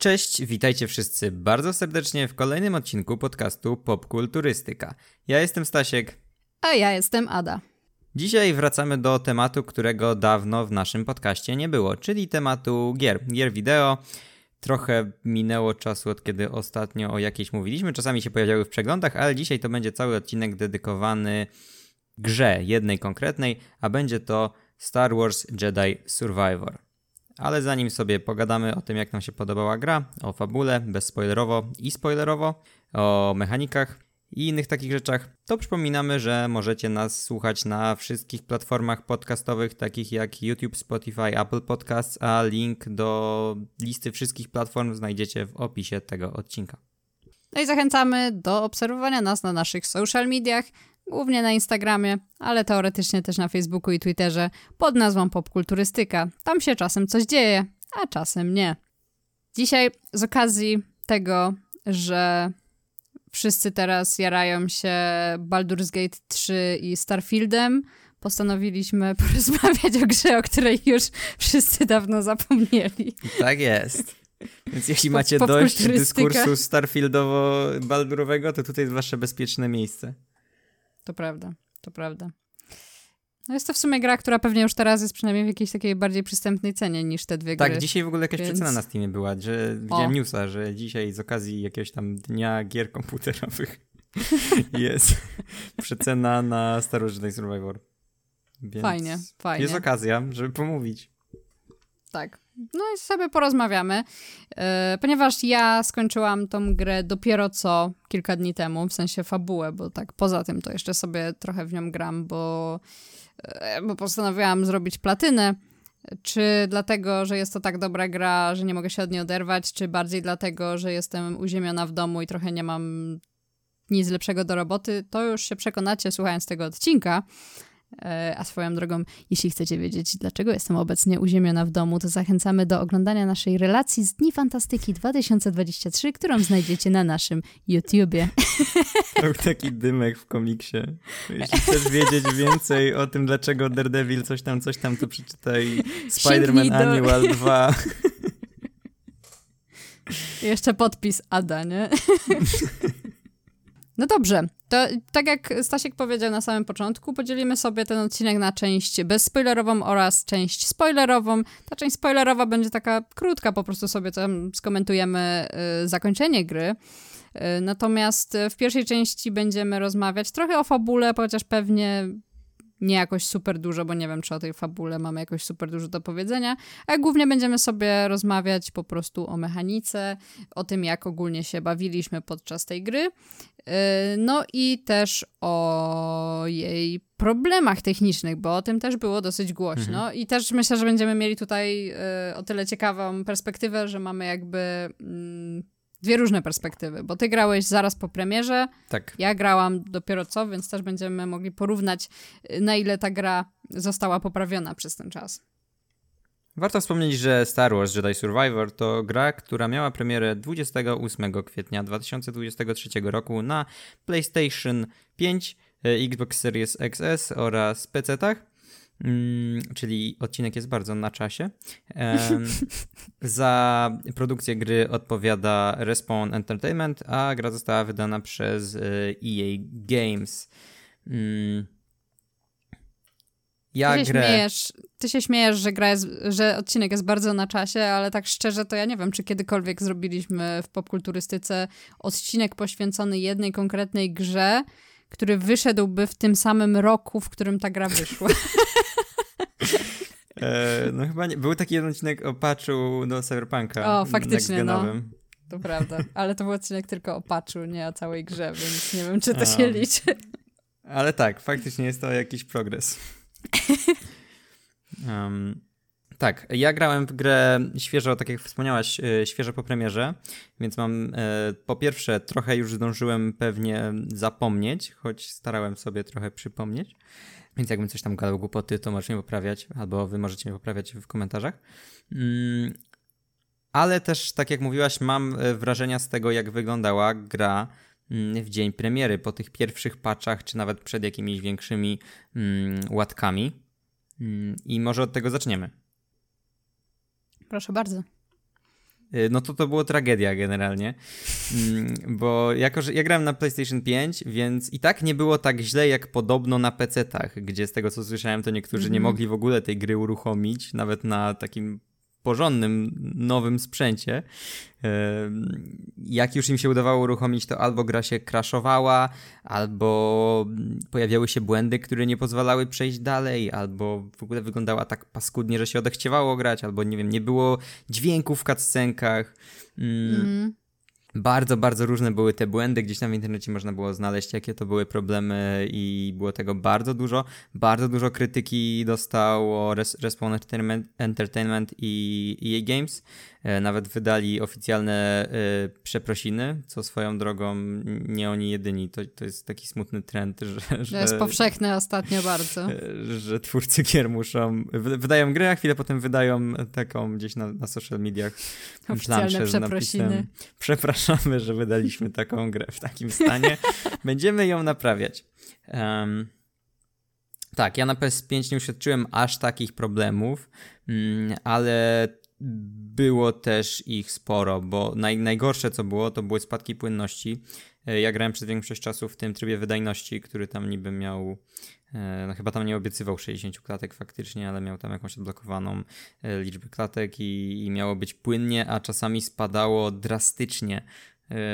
Cześć, witajcie wszyscy bardzo serdecznie w kolejnym odcinku podcastu Popkulturystyka. Ja jestem Stasiek. A ja jestem Ada. Dzisiaj wracamy do tematu, którego dawno w naszym podcaście nie było, czyli tematu gier, gier wideo. Trochę minęło czasu od kiedy ostatnio o jakiejś mówiliśmy, czasami się pojawiały w przeglądach, ale dzisiaj to będzie cały odcinek dedykowany grze jednej konkretnej, a będzie to Star Wars Jedi Survivor. Ale zanim sobie pogadamy o tym, jak nam się podobała gra, o fabule, bezspoilerowo i spoilerowo, o mechanikach i innych takich rzeczach, to przypominamy, że możecie nas słuchać na wszystkich platformach podcastowych, takich jak YouTube, Spotify, Apple Podcasts, a link do listy wszystkich platform znajdziecie w opisie tego odcinka. No i zachęcamy do obserwowania nas na naszych social mediach, głównie na Instagramie, ale teoretycznie też na Facebooku i Twitterze pod nazwą Popkulturystyka. Tam się czasem coś dzieje, a czasem nie. Dzisiaj z okazji tego, że wszyscy teraz jarają się Baldur's Gate 3 i Starfieldem, postanowiliśmy porozmawiać o grze, o której już wszyscy dawno zapomnieli. Tak jest. Więc jeśli macie dość dyskursu Starfieldowo-Baldurowego, to tutaj jest wasze bezpieczne miejsce. To prawda, to prawda. No jest to w sumie gra, która pewnie już teraz jest przynajmniej w jakiejś takiej bardziej przystępnej cenie niż te dwie tak, gry. Tak, dzisiaj w ogóle jakaś więc... przecena na Steamie była, że widziałem o. newsa, że dzisiaj z okazji jakiegoś tam dnia gier komputerowych jest przecena na Star Wars Jedi Survivor. Więc fajnie, fajnie. Jest okazja, żeby pomówić. Tak. No i sobie porozmawiamy, yy, ponieważ ja skończyłam tą grę dopiero co kilka dni temu, w sensie fabułę, bo tak poza tym to jeszcze sobie trochę w nią gram, bo, yy, bo postanowiłam zrobić platynę. Czy dlatego, że jest to tak dobra gra, że nie mogę się od niej oderwać, czy bardziej dlatego, że jestem uziemiona w domu i trochę nie mam nic lepszego do roboty, to już się przekonacie słuchając tego odcinka. E, a swoją drogą, jeśli chcecie wiedzieć, dlaczego jestem obecnie uziemiona w domu, to zachęcamy do oglądania naszej relacji z Dni Fantastyki 2023, którą znajdziecie na naszym YouTubie. Był taki dymek w komiksie. Jeśli chcesz wiedzieć więcej o tym, dlaczego Daredevil coś tam, coś tam, to przeczytaj Spider-Man do... Annual 2. Jeszcze podpis Ada, nie? No dobrze, to tak jak Stasiek powiedział na samym początku, podzielimy sobie ten odcinek na część bezspoilerową oraz część spoilerową. Ta część spoilerowa będzie taka krótka, po prostu sobie tam skomentujemy y, zakończenie gry. Y, natomiast w pierwszej części będziemy rozmawiać trochę o fabule, chociaż pewnie nie jakoś super dużo, bo nie wiem, czy o tej fabule mamy jakoś super dużo do powiedzenia, a głównie będziemy sobie rozmawiać po prostu o mechanice, o tym, jak ogólnie się bawiliśmy podczas tej gry, yy, no i też o jej problemach technicznych, bo o tym też było dosyć głośno mhm. i też myślę, że będziemy mieli tutaj yy, o tyle ciekawą perspektywę, że mamy jakby mm, dwie różne perspektywy, bo ty grałeś zaraz po premierze, tak. ja grałam dopiero co, więc też będziemy mogli porównać, y, na ile ta gra została poprawiona przez ten czas. Warto wspomnieć, że Star Wars Jedi Survivor to gra, która miała premierę 28 kwietnia 2023 roku na PlayStation 5, y, Xbox Series XS oraz PC-tach. Mm, czyli odcinek jest bardzo na czasie. Um, za produkcję gry odpowiada Respawn Entertainment, a gra została wydana przez EA e Games. Um, ja ty, się grę... śmiejesz, ty się śmiejesz, że, gra jest, że odcinek jest bardzo na czasie, ale tak szczerze to ja nie wiem, czy kiedykolwiek zrobiliśmy w popkulturystyce odcinek poświęcony jednej konkretnej grze, który wyszedłby w tym samym roku, w którym ta gra wyszła. e, no chyba nie. Był taki jeden odcinek o patchu do Cyberpunka. O, faktycznie, no. To prawda, ale to był odcinek tylko o patchu, nie o całej grze, więc nie wiem, czy to się liczy. Ale tak, faktycznie jest to jakiś progres. Um, tak, ja grałem w grę świeżo, tak jak wspomniałaś, e, świeżo po premierze, więc mam e, po pierwsze trochę już zdążyłem pewnie zapomnieć, choć starałem sobie trochę przypomnieć. Więc jakbym coś tam gadał głupoty, to możesz mnie poprawiać, albo wy możecie mnie poprawiać w komentarzach. Mm, ale też, tak jak mówiłaś, mam e, wrażenia z tego, jak wyglądała gra mm, w dzień premiery, po tych pierwszych patchach, czy nawet przed jakimiś większymi mm, łatkami. I może od tego zaczniemy. Proszę bardzo. y, no to to było tragedia generalnie, mm, bo jako, że ja grałem na PlayStation 5, więc i tak nie było tak źle jak podobno na PC-tach, gdzie z tego co słyszałem, to niektórzy mm nie mhm. mogli w ogóle tej gry uruchomić, nawet na takim porządnym, nowym sprzęcie. Jak już im się udawało uruchomić, to albo gra się crashowała, albo pojawiały się błędy, które nie pozwalały przejść dalej, albo w ogóle wyglądała tak paskudnie, że się odechciewało grać, albo nie wiem, nie było dźwięków w cutscenkach. Mm. Bardzo, bardzo różne były te błędy. Gdzieś tam w internecie można było znaleźć, jakie to były problemy, i było tego bardzo dużo. Bardzo dużo krytyki dostało Respawn Entertainment i EA Games. E, nawet wydali oficjalne e, przeprosiny, co swoją drogą nie oni jedyni. To, to jest taki smutny trend, że. że to jest powszechny ostatnio bardzo. Że twórcy gier muszą. Wydają grę, a chwilę potem wydają taką gdzieś na, na social mediach. Oficjalne planszę, przeprosiny. Przepraszamy, że wydaliśmy taką grę w takim stanie. Będziemy ją naprawiać. Um, tak, ja na PS5 nie uświadczyłem aż takich problemów, mm, ale było też ich sporo, bo naj, najgorsze co było, to były spadki płynności. E, ja grałem przez większość czasu w tym trybie wydajności, który tam niby miał, e, no chyba tam nie obiecywał 60 klatek faktycznie, ale miał tam jakąś odblokowaną e, liczbę klatek i, i miało być płynnie, a czasami spadało drastycznie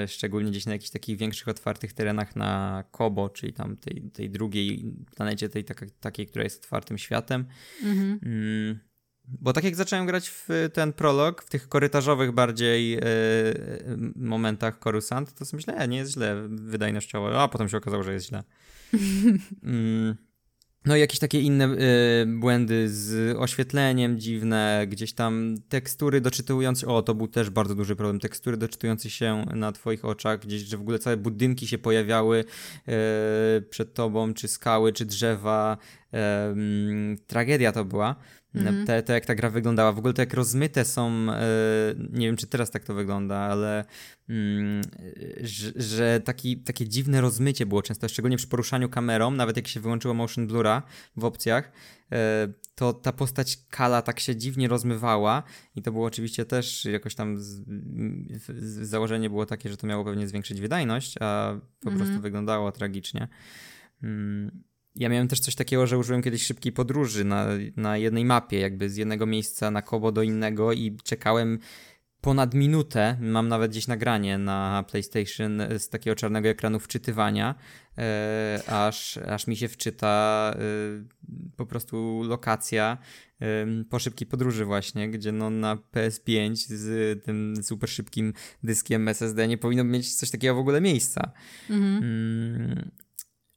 szczególnie gdzieś na jakichś takich większych, otwartych terenach na Kobo, czyli tam tej, tej drugiej planecie, tej takiej, która jest otwartym światem. Mhm. Bo tak jak zacząłem grać w ten prolog, w tych korytarzowych bardziej yy, momentach Coruscant, to sobie myślę, e, nie jest źle wydajnościowo, a potem się okazało, że jest źle. mm. No i jakieś takie inne y, błędy z oświetleniem dziwne, gdzieś tam tekstury doczytujące, o to był też bardzo duży problem, tekstury doczytujące się na twoich oczach, gdzieś, że w ogóle całe budynki się pojawiały y, przed tobą, czy skały, czy drzewa, y, tragedia to była. Mm. Te, te, jak ta gra wyglądała, w ogóle to jak rozmyte są, e, nie wiem czy teraz tak to wygląda, ale mm, że, że taki, takie dziwne rozmycie było często, szczególnie przy poruszaniu kamerą, nawet jak się wyłączyło motion blura w opcjach, e, to ta postać Kala tak się dziwnie rozmywała i to było oczywiście też jakoś tam z, z, założenie było takie, że to miało pewnie zwiększyć wydajność, a po mm. prostu wyglądało tragicznie. Mm. Ja miałem też coś takiego, że użyłem kiedyś szybkiej podróży na, na jednej mapie, jakby z jednego miejsca na kobo do innego i czekałem ponad minutę. Mam nawet gdzieś nagranie na PlayStation z takiego czarnego ekranu wczytywania, e, aż, aż mi się wczyta e, po prostu lokacja e, po szybkiej podróży właśnie, gdzie no na PS5 z tym super szybkim dyskiem SSD nie powinno mieć coś takiego w ogóle miejsca. Mhm. Mm,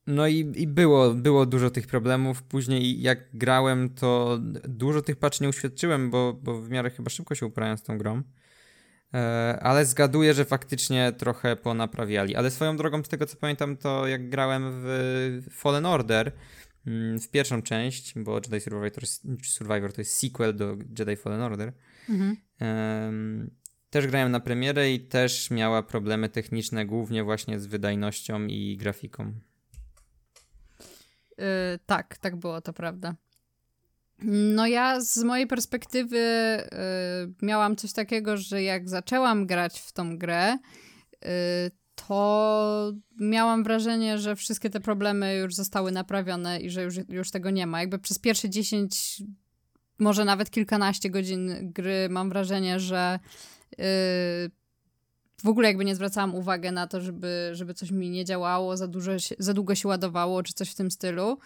no i, i było, było dużo tych problemów. Później jak grałem, to dużo tych patch nie uświadczyłem, bo, bo w miarę chyba szybko się uprawiałem z tą grą. E, ale zgaduję, że faktycznie trochę ponaprawiali. Ale swoją drogą, z tego co pamiętam, to jak grałem w Fallen Order, mm, w pierwszą część, bo Jedi Survivor, Survivor to jest sequel do Jedi Fallen Order, mhm. też grałem na premierę i też miała problemy techniczne, głównie właśnie z wydajnością i grafiką. Yy, tak, tak było, to prawda. No ja z mojej perspektywy yy, miałam coś takiego, że jak zaczęłam grać w tą grę, yy, to miałam wrażenie, że wszystkie te problemy już zostały naprawione i że już, już tego nie ma. Jakby przez pierwsze 10, może nawet kilkanaście godzin gry mam wrażenie, że w ogóle jakby nie zwracałam uwagi na to, żeby, żeby coś mi nie działało, za, dużo się, za długo się ładowało, czy coś w tym stylu.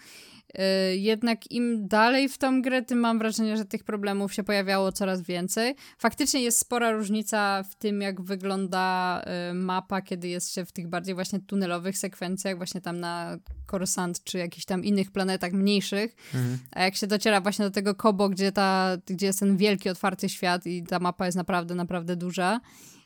Yy, jednak im dalej w tą grę, tym mam wrażenie, że tych problemów się pojawiało coraz więcej. Faktycznie jest spora różnica w tym, jak wygląda yy, mapa, kiedy jest się w tych bardziej właśnie tunelowych sekwencjach, właśnie tam na Coruscant, czy jakichś tam innych planetach mniejszych. Mhm. A jak się dociera właśnie do tego Kobo, gdzie, ta, gdzie jest ten wielki, otwarty świat i ta mapa jest naprawdę, naprawdę duża, Y,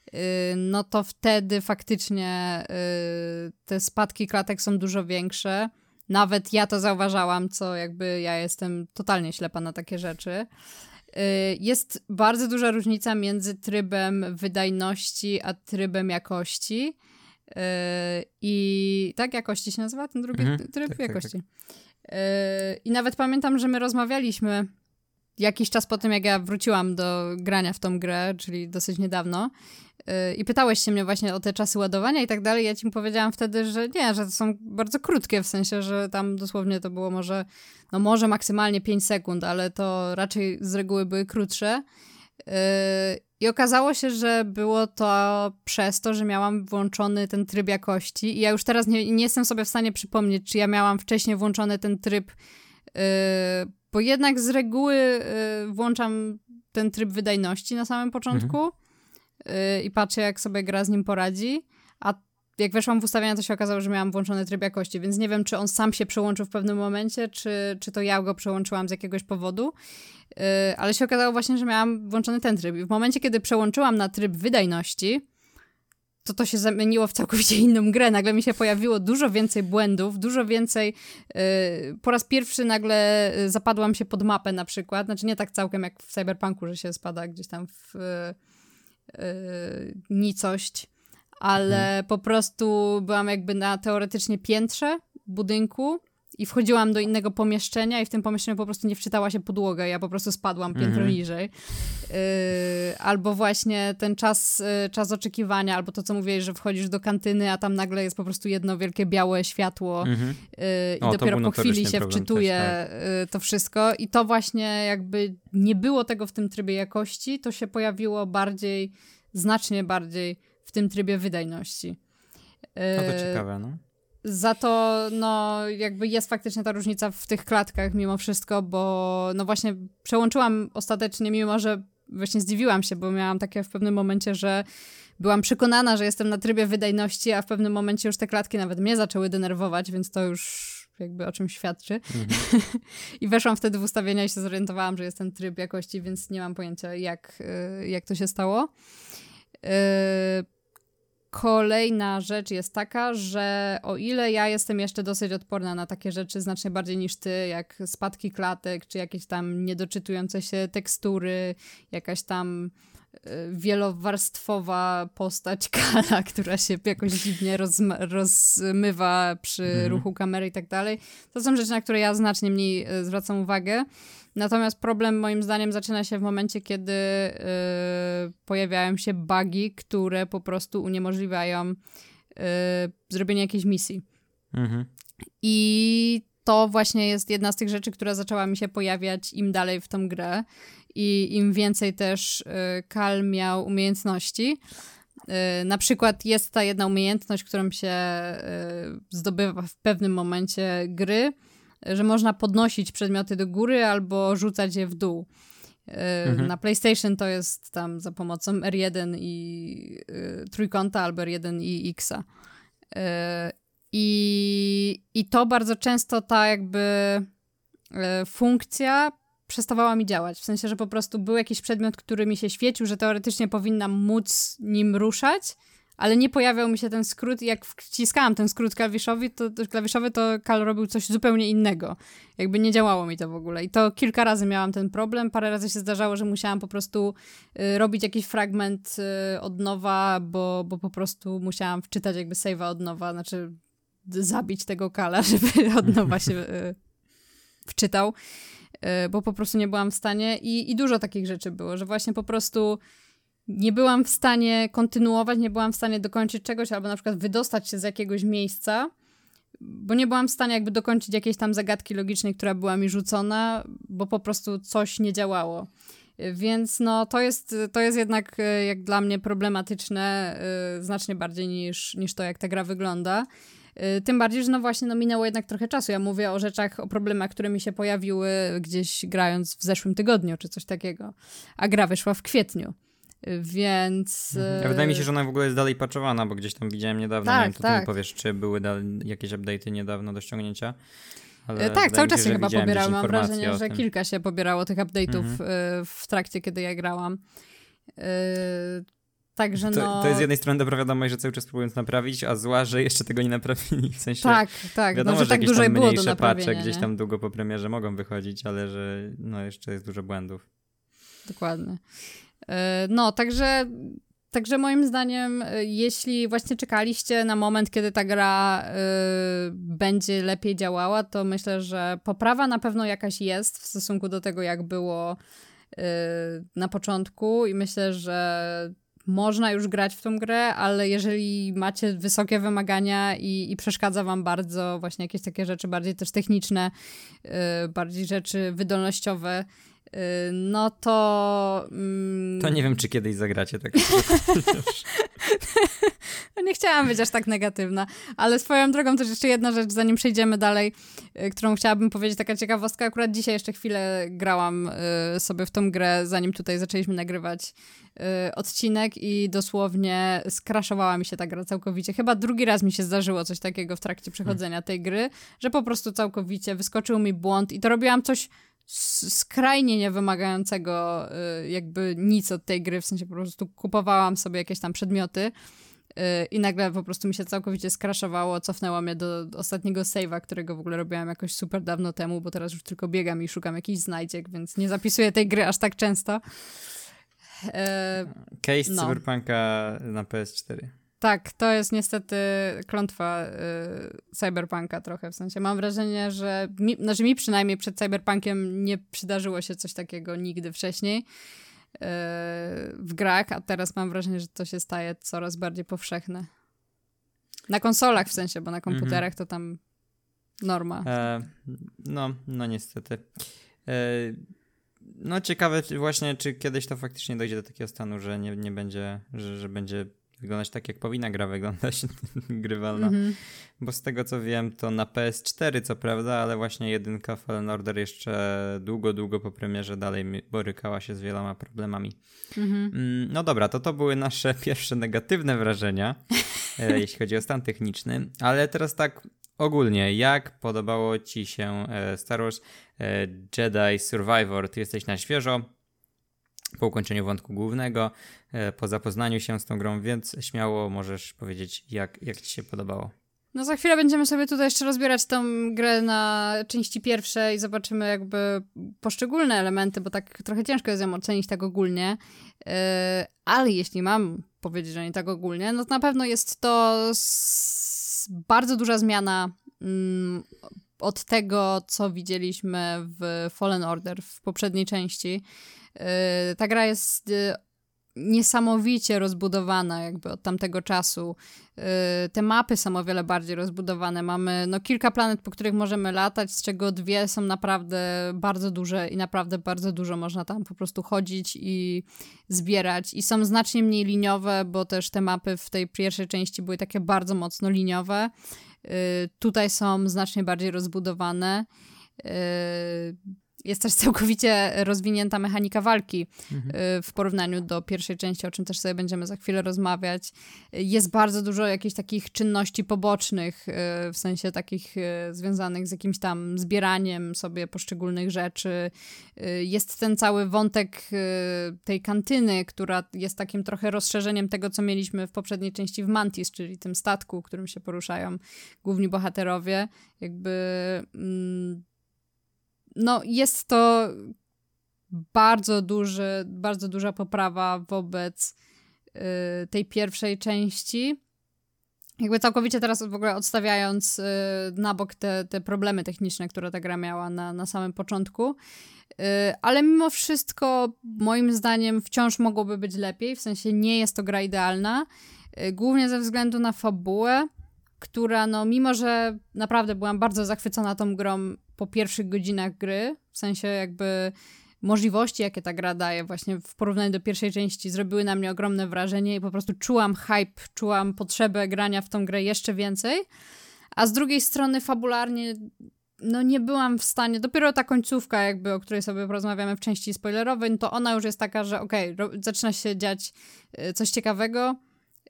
no to wtedy faktycznie y, te spadki klatek są dużo większe. Nawet ja to zauważałam, co jakby ja jestem totalnie ślepa na takie rzeczy. Y, jest bardzo duża różnica między trybem wydajności a trybem jakości. I tak, jakości się nazywa ten drugi mhm, tryb tak, jakości. Tak, tak. I nawet pamiętam, że my rozmawialiśmy jakiś czas po tym, jak ja wróciłam do grania w tą grę, czyli dosyć niedawno, i pytałeś się mnie właśnie o te czasy ładowania i tak dalej, ja ci powiedziałam wtedy, że nie, że to są bardzo krótkie, w sensie, że tam dosłownie to było może, no może maksymalnie 5 sekund, ale to raczej z reguły były krótsze. Yy, I okazało się, że było to przez to, że miałam włączony ten tryb jakości. I ja już teraz nie, nie jestem sobie w stanie przypomnieć, czy ja miałam wcześniej włączony ten tryb, yy, bo jednak z reguły yy, włączam ten tryb wydajności na samym początku mhm. I patrzę, jak sobie gra z nim poradzi. A jak weszłam w ustawienia, to się okazało, że miałam włączony tryb jakości, więc nie wiem, czy on sam się przełączył w pewnym momencie, czy, czy to ja go przełączyłam z jakiegoś powodu. Yy, ale się okazało właśnie, że miałam włączony ten tryb. I w momencie, kiedy przełączyłam na tryb wydajności, to to się zamieniło w całkowicie inną grę. Nagle mi się pojawiło dużo więcej błędów, dużo więcej. Yy, po raz pierwszy nagle y, zapadłam się pod mapę na przykład. Znaczy nie tak całkiem jak w Cyberpunku, że się spada gdzieś tam w yy, nicość ale mhm. po prostu byłam jakby na teoretycznie piętrze budynku i wchodziłam do innego pomieszczenia i w tym pomieszczeniu po prostu nie wczytała się podłoga, ja po prostu spadłam piętro mhm. niżej. Yy, albo właśnie ten czas, yy, czas oczekiwania, albo to, co mówiłeś, że wchodzisz do kantyny, a tam nagle jest po prostu jedno wielkie białe światło mhm. yy, i o, dopiero po chwili się wczytuje też, tak. Yy, to wszystko. I to właśnie jakby nie było tego w tym trybie jakości, to się pojawiło bardziej, znacznie bardziej w tym trybie wydajności. No to ciekawe, no. Za to, no, jakby jest faktycznie ta różnica w tych klatkach mimo wszystko, bo no właśnie przełączyłam ostatecznie, mimo że właśnie zdziwiłam się, bo miałam takie w pewnym momencie, że byłam przekonana, że jestem na trybie wydajności, a w pewnym momencie już te klatki nawet mnie zaczęły denerwować, więc to już jakby o czym świadczy. Mhm. I weszłam wtedy w ustawienia i się zorientowałam, że jest ten tryb jakości, więc nie mam pojęcia, jak, y, jak to się stało. Yy, Kolejna rzecz jest taka, że o ile ja jestem jeszcze dosyć odporna na takie rzeczy znacznie bardziej niż ty, jak spadki klatek, czy jakieś tam niedoczytujące się tekstury, jakaś tam y, wielowarstwowa postać Kala, która się jakoś dziwnie rozmywa przy mhm. ruchu kamery i tak dalej. To są rzeczy, na które ja znacznie mniej y, zwracam uwagę. Natomiast problem moim zdaniem zaczyna się w momencie, kiedy yy, pojawiają się bugi, które po prostu uniemożliwiają yy, zrobienie jakiejś misji. Mhm. I to właśnie jest jedna z tych rzeczy, która zaczęła mi się pojawiać im dalej w tą grę i im więcej też yy, Kal miał umiejętności. Yy, na przykład jest ta jedna umiejętność, którą się yy, zdobywa w pewnym momencie gry, że można podnosić przedmioty do góry albo rzucać je w dół. E, mhm. Na PlayStation to jest tam za pomocą R1 i y, trójkąta albo R1 i Xa. Y, I, I to bardzo często ta jakby y, funkcja przestawała mi działać. W sensie, że po prostu był jakiś przedmiot, który mi się świecił, że teoretycznie powinnam móc nim ruszać, ale nie pojawiał mi się ten skrót i jak wciskałam ten skrót klawiszowy, to, klawiszowy, to Kal robił coś zupełnie innego. Jakby nie działało mi to w ogóle. I to kilka razy miałam ten problem. Parę razy się zdarzało, że musiałam po prostu y, robić jakiś fragment y, od nowa, bo, bo po prostu musiałam wczytać jakby save'a od nowa, znaczy zabić tego Kala, żeby od nowa się y, wczytał, y, bo po prostu nie byłam w stanie. I, I dużo takich rzeczy było, że właśnie po prostu nie byłam w stanie kontynuować, nie byłam w stanie dokończyć czegoś, albo na przykład wydostać się z jakiegoś miejsca, bo nie byłam w stanie jakby dokończyć jakiejś tam zagadki logicznej, która była mi rzucona, bo po prostu coś nie działało. Więc no, to jest, to jest jednak e, jak dla mnie problematyczne yy, znacznie bardziej niż, niż to, jak ta gra wygląda. Yy, tym bardziej, że no właśnie no, minęło jednak trochę czasu. Ja mówię o rzeczach, o problemach, które mi się pojawiły gdzieś grając w zeszłym tygodniu, czy coś takiego. A gra wyszła w kwietniu. Więc. Mhm. Wydaje mi się, że ona w ogóle jest dalej patchowana, bo gdzieś tam widziałem niedawno. Tak, nie wiem, to tak. ty mi powiesz, czy były jakieś update'y niedawno do ściągnięcia. Ale e, tak, cały czas się, chyba pobierało. Mam wrażenie, że kilka się pobierało tych update'ów mhm. E, w trakcie, kiedy ja grałam. E, także no... To, to, jest z jednej strony dobra wiadomość, że cały czas próbując naprawić, a zła, że jeszcze tego nie naprawili. W sensie, tak, tak. Wiadomo, no, że, że tak dużo było do naprawienia. Pacze gdzieś tam długo po premierze mogą wychodzić, ale że no jeszcze jest dużo błędów. Dokładnie. E, no, także Także moim zdaniem, y, jeśli właśnie czekaliście na moment, kiedy ta gra y, będzie lepiej działała, to myślę, że poprawa na pewno jakaś jest w stosunku do tego, jak było y, na początku i myślę, że można już grać w tą grę, ale jeżeli macie wysokie wymagania i, i przeszkadza wam bardzo właśnie jakieś takie rzeczy bardziej też techniczne, yy, bardziej rzeczy wydolnościowe, no to... Yy... To nie wiem, czy kiedyś zagracie tak. nie chciałam być aż tak negatywna, ale swoją drogą też jeszcze jedna rzecz, zanim przejdziemy dalej, yy, którą chciałabym powiedzieć, taka ciekawostka. Akurat dzisiaj jeszcze chwilę grałam yy, sobie w tą grę, zanim tutaj zaczęliśmy nagrywać odcinek i dosłownie skraszowała mi się ta gra całkowicie. Chyba drugi raz mi się zdarzyło coś takiego w trakcie przechodzenia tej gry, że po prostu całkowicie wyskoczył mi błąd i to robiłam coś skrajnie niewymagającego y, jakby nic od tej gry, w sensie po prostu kupowałam sobie jakieś tam przedmioty y, i nagle po prostu mi się całkowicie skraszowało, cofnęło mnie do ostatniego save'a, którego w ogóle robiłam jakoś super dawno temu, bo teraz już tylko biegam i szukam jakichś znajdziek, więc nie zapisuję tej gry aż tak często. E, Case no. Cyberpunka na PS4. Tak, to jest niestety klątwa y, Cyberpunka trochę, w sensie mam wrażenie, że mi, znaczy mi przynajmniej przed Cyberpunkiem nie przydarzyło się coś takiego nigdy wcześniej y, w grach, a teraz mam wrażenie, że to się staje coraz bardziej powszechne. Na konsolach w sensie, bo na komputerach mm -hmm. to tam norma. E, no, no niestety. E, no ciekawe właśnie, czy kiedyś to faktycznie dojdzie do takiego stanu, że nie, nie będzie, że, że będzie wyglądać tak, jak powinna gra wyglądać grywalna. Mm -hmm. Bo z tego co wiem, to na PS4 co prawda, ale właśnie jedynka Fallen Order jeszcze długo, długo po premierze dalej borykała się z wieloma problemami. Mm -hmm. No dobra, to to były nasze pierwsze negatywne wrażenia, e, jeśli chodzi o stan techniczny, ale teraz tak ogólnie, jak podobało Ci się e, Star Wars e, Jedi Survivor? Ty jesteś na świeżo, po ukończeniu wątku głównego, e, po zapoznaniu się z tą grą, więc śmiało możesz powiedzieć, jak, jak Ci się podobało. No za chwilę będziemy sobie tutaj jeszcze rozbierać tą grę na części pierwsze i zobaczymy jakby poszczególne elementy, bo tak trochę ciężko jest ją ocenić tak ogólnie, ale jeśli mam powiedzieć, że nie tak ogólnie, no to na pewno jest to bardzo duża zmiana mm, od tego, co widzieliśmy w Fallen Order w poprzedniej części. Yy, ta gra jest yy, niesamowicie rozbudowana jakby od tamtego czasu. Yy, te mapy są o wiele bardziej rozbudowane. Mamy no, kilka planet, po których możemy latać, z czego dwie są naprawdę bardzo duże i naprawdę bardzo dużo można tam po prostu chodzić i zbierać. I są znacznie mniej liniowe, bo też te mapy w tej pierwszej części były takie bardzo mocno liniowe. Tutaj są znacznie bardziej rozbudowane. Jest też całkowicie rozwinięta mechanika walki mhm. Y, w porównaniu do pierwszej części, o czym też sobie będziemy za chwilę rozmawiać. Jest bardzo dużo jakichś takich czynności pobocznych, y, w sensie takich y, związanych z jakimś tam zbieraniem sobie poszczególnych rzeczy. Jest ten cały wątek tej kantyny, która jest takim trochę rozszerzeniem tego, co mieliśmy w poprzedniej części w Mantis, czyli tym statku, którym się poruszają główni bohaterowie. Jakby. Mm, no jest to bardzo duży, bardzo duża poprawa wobec y, tej pierwszej części. Jakby całkowicie teraz w ogóle odstawiając y, na bok te, te problemy techniczne, które ta gra miała na, na samym początku. Y, ale mimo wszystko, moim zdaniem, wciąż mogłoby być lepiej. W sensie nie jest to gra idealna. Głównie ze względu na fabułę która, no, mimo że naprawdę byłam bardzo zachwycona tą grą po pierwszych godzinach gry, w sensie jakby możliwości, jakie ta gra daje, właśnie w porównaniu do pierwszej części, zrobiły na mnie ogromne wrażenie i po prostu czułam hype, czułam potrzebę grania w tą grę jeszcze więcej. A z drugiej strony, fabularnie, no nie byłam w stanie, dopiero ta końcówka, jakby, o której sobie porozmawiamy w części spoilerowej, no to ona już jest taka, że okej, okay, zaczyna się dziać y, coś ciekawego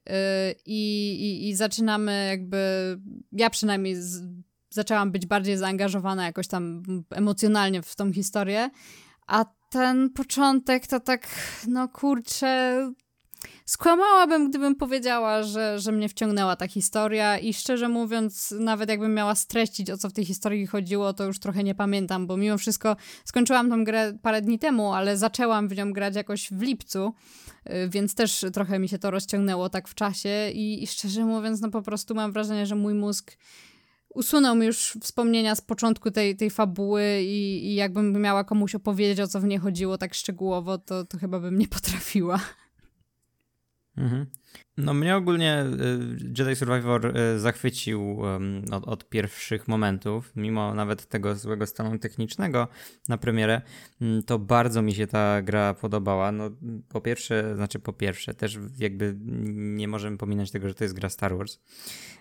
Y, I, i, i zaczynamy jakby, ja przynajmniej zaczęłam być bardziej zaangażowana jakoś tam emocjonalnie w tą historię, a ten początek to tak, no kurczę, skłamałabym, gdybym powiedziała, że, że mnie wciągnęła ta historia. I szczerze mówiąc, nawet jakbym miała streścić, o co w tej historii chodziło, to już trochę nie pamiętam, bo mimo wszystko skończyłam tą grę parę dni temu, ale zaczęłam w nią grać jakoś w lipcu, y, więc też trochę mi się to rozciągnęło tak w czasie. I, i szczerze mówiąc, no po prostu mam wrażenie, że mój mózg usunął już wspomnienia z początku tej, tej fabuły i, i jakbym miała komuś opowiedzieć, o co w niej chodziło tak szczegółowo, to, to chyba bym nie potrafiła. Mhm. No mnie ogólnie y, Jedi Survivor y, zachwycił od, od, pierwszych momentów, mimo nawet tego złego stanu technicznego na premierę, mm, to bardzo mi się ta gra podobała. No po pierwsze, znaczy po pierwsze, też jakby nie możemy pominąć tego, że to jest gra Star Wars,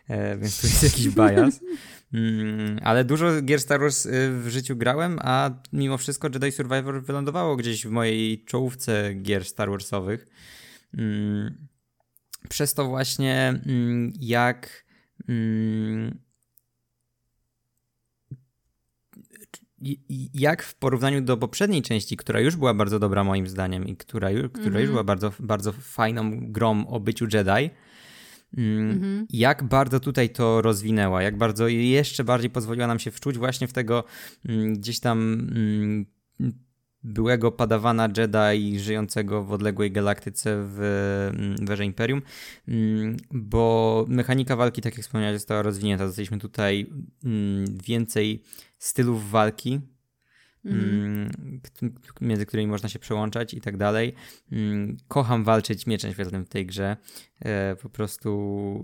e, więc tu jest jakiś bias. Mm, ale dużo gier Star Wars y, w życiu grałem, a mimo wszystko Jedi Survivor wylądowało gdzieś w mojej czołówce gier Star Warsowych. Przez to właśnie mm, jak mm, jak w porównaniu do poprzedniej części, która już była bardzo dobra moim zdaniem i która, która mm -hmm. już była bardzo, bardzo fajną grą o byciu Jedi, Mm -hmm. Jak bardzo tutaj to rozwinęła, jak bardzo jeszcze bardziej pozwoliła nam się wczuć właśnie w tego mm, gdzieś tam byłego padawana Jedi żyjącego w odległej galaktyce w mm, Werze Imperium, mm, bo mechanika walki, tak jak wspomniałeś, została rozwinięta. Dostaliśmy tutaj mm, więcej stylów walki, mm. między którymi można się przełączać i tak dalej. Kocham walczyć mieczem świetlnym w tej grze. E, po prostu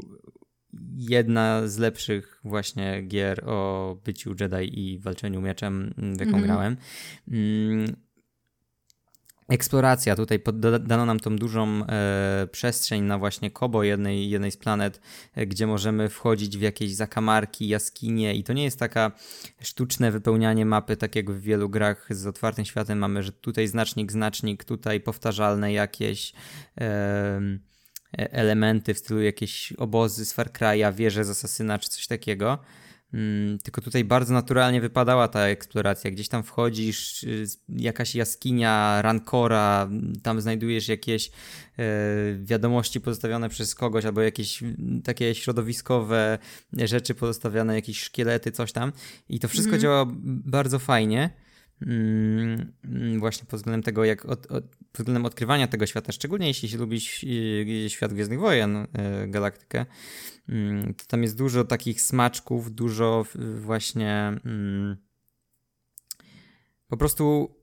jedna z lepszych właśnie gier o byciu Jedi i walczeniu mieczem, w jaką mm. grałem eksploracja. Tutaj dano nam tą dużą e, przestrzeń na właśnie Kobo, jednej, jednej z planet, e, gdzie możemy wchodzić w jakieś zakamarki, jaskinie i to nie jest taka sztuczne wypełnianie mapy, tak jak w wielu grach z otwartym światem mamy, że tutaj znacznik, znacznik, tutaj powtarzalne jakieś e, elementy w stylu jakieś obozy z Far Cry'a, wieże z Asasyna czy coś takiego Mm, tylko tutaj bardzo naturalnie wypadała ta eksploracja. Gdzieś tam wchodzisz, y, jakaś jaskinia, rankora, tam znajdujesz jakieś e, wiadomości pozostawione przez kogoś, albo jakieś takie środowiskowe rzeczy pozostawiane, jakieś szkielety, coś tam. I to wszystko mm. działa bardzo fajnie. Mm, właśnie pod względem tego, jak od, od, pod względem odkrywania tego świata, szczególnie jeśli się lubi świat Gwiezdnych Wojen, e, galaktykę, mm, to tam jest dużo takich smaczków, dużo właśnie mm, po prostu